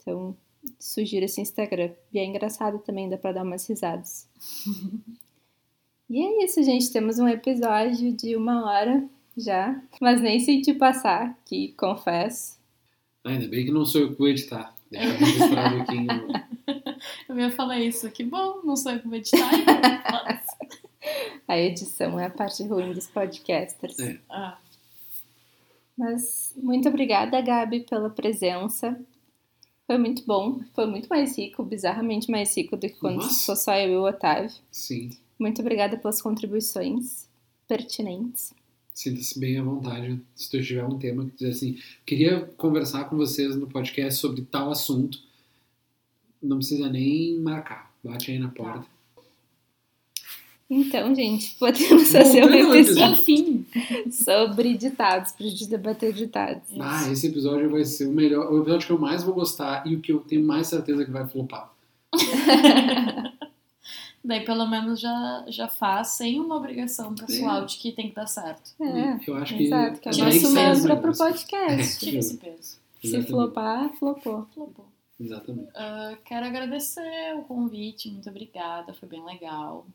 Então, sugiro esse Instagram. E é engraçado também, dá pra dar umas risadas. e é isso, gente. Temos um episódio de uma hora já, mas nem senti passar, que confesso.
Ainda bem que não sou eu que vou editar. Deixa eu registrado aqui. no-
Eu ia falar isso, que bom, não sou eu que vou editar. então,
A edição é a parte ruim dos podcasters.
É.
ah,
Mas muito obrigada, Gabi, pela presença. Foi muito bom, foi muito mais rico, bizarramente mais rico do que quando
Nossa.
sou só eu e o Otávio.
Sim,
Muito obrigada pelas contribuições pertinentes.
sinta-se bem à vontade. Se tu tiver um tema que dizer assim, queria conversar com vocês no podcast sobre tal assunto, não precisa nem marcar. Bate aí na porta.
Então, gente, podemos fazer um episódio
enfim,
sobre ditados, pra gente debater ditados.
Ah, esse episódio vai ser o melhor, o episódio que eu mais vou gostar e o que eu tenho mais certeza que vai flopar.
daí pelo menos já, já faz sem uma obrigação pessoal de que tem que dar certo.
É,
eu acho que
exato, que é o
peso,
mantra
né?
pro podcast.
Tira esse peso.
Se flopar, flopou.
Flopou.
Exatamente.
Ah, quero agradecer o convite, muito obrigada, foi bem legal.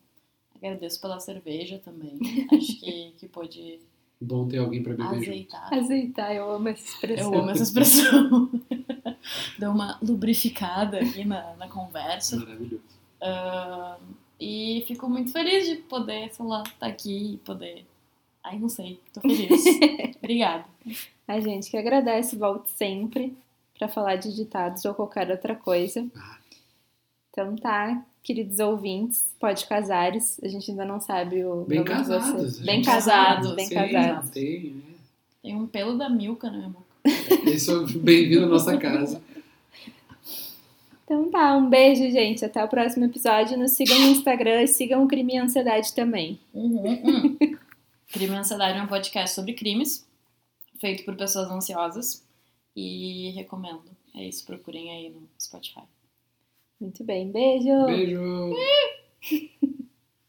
Agradeço pela cerveja também. Acho que, que pôde
Bom ter alguém pra beber junto.
azeitar.
Azeitar, eu amo essa expressão.
Eu amo essa expressão. Deu uma lubrificada aqui na, na conversa.
Maravilhoso.
Ah, e fico muito feliz de poder, sei lá, estar aqui e poder. Ai, não sei, tô feliz. Obrigada.
A gente que agradece, volte sempre pra falar de ditados ou qualquer outra coisa.
Ah.
Então tá, queridos ouvintes, pode casares, a gente ainda não sabe o
Bem
nome de
casados. a
Bem
gente
casados,
sabe.
bem
Sim,
casados.
Tem, né?
Tem um pelo da Milka na minha boca.
Esse é o bem-vindo à nossa casa.
Então tá, um beijo, gente. Até o próximo episódio. Nos sigam no Instagram e sigam o Crime e Ansiedade também.
Uhum, uhum. Crime e Ansiedade é um podcast sobre crimes, feito por pessoas ansiosas. E recomendo. É isso, procurem aí no Spotify.
Muito bem, beijo!
Beijo!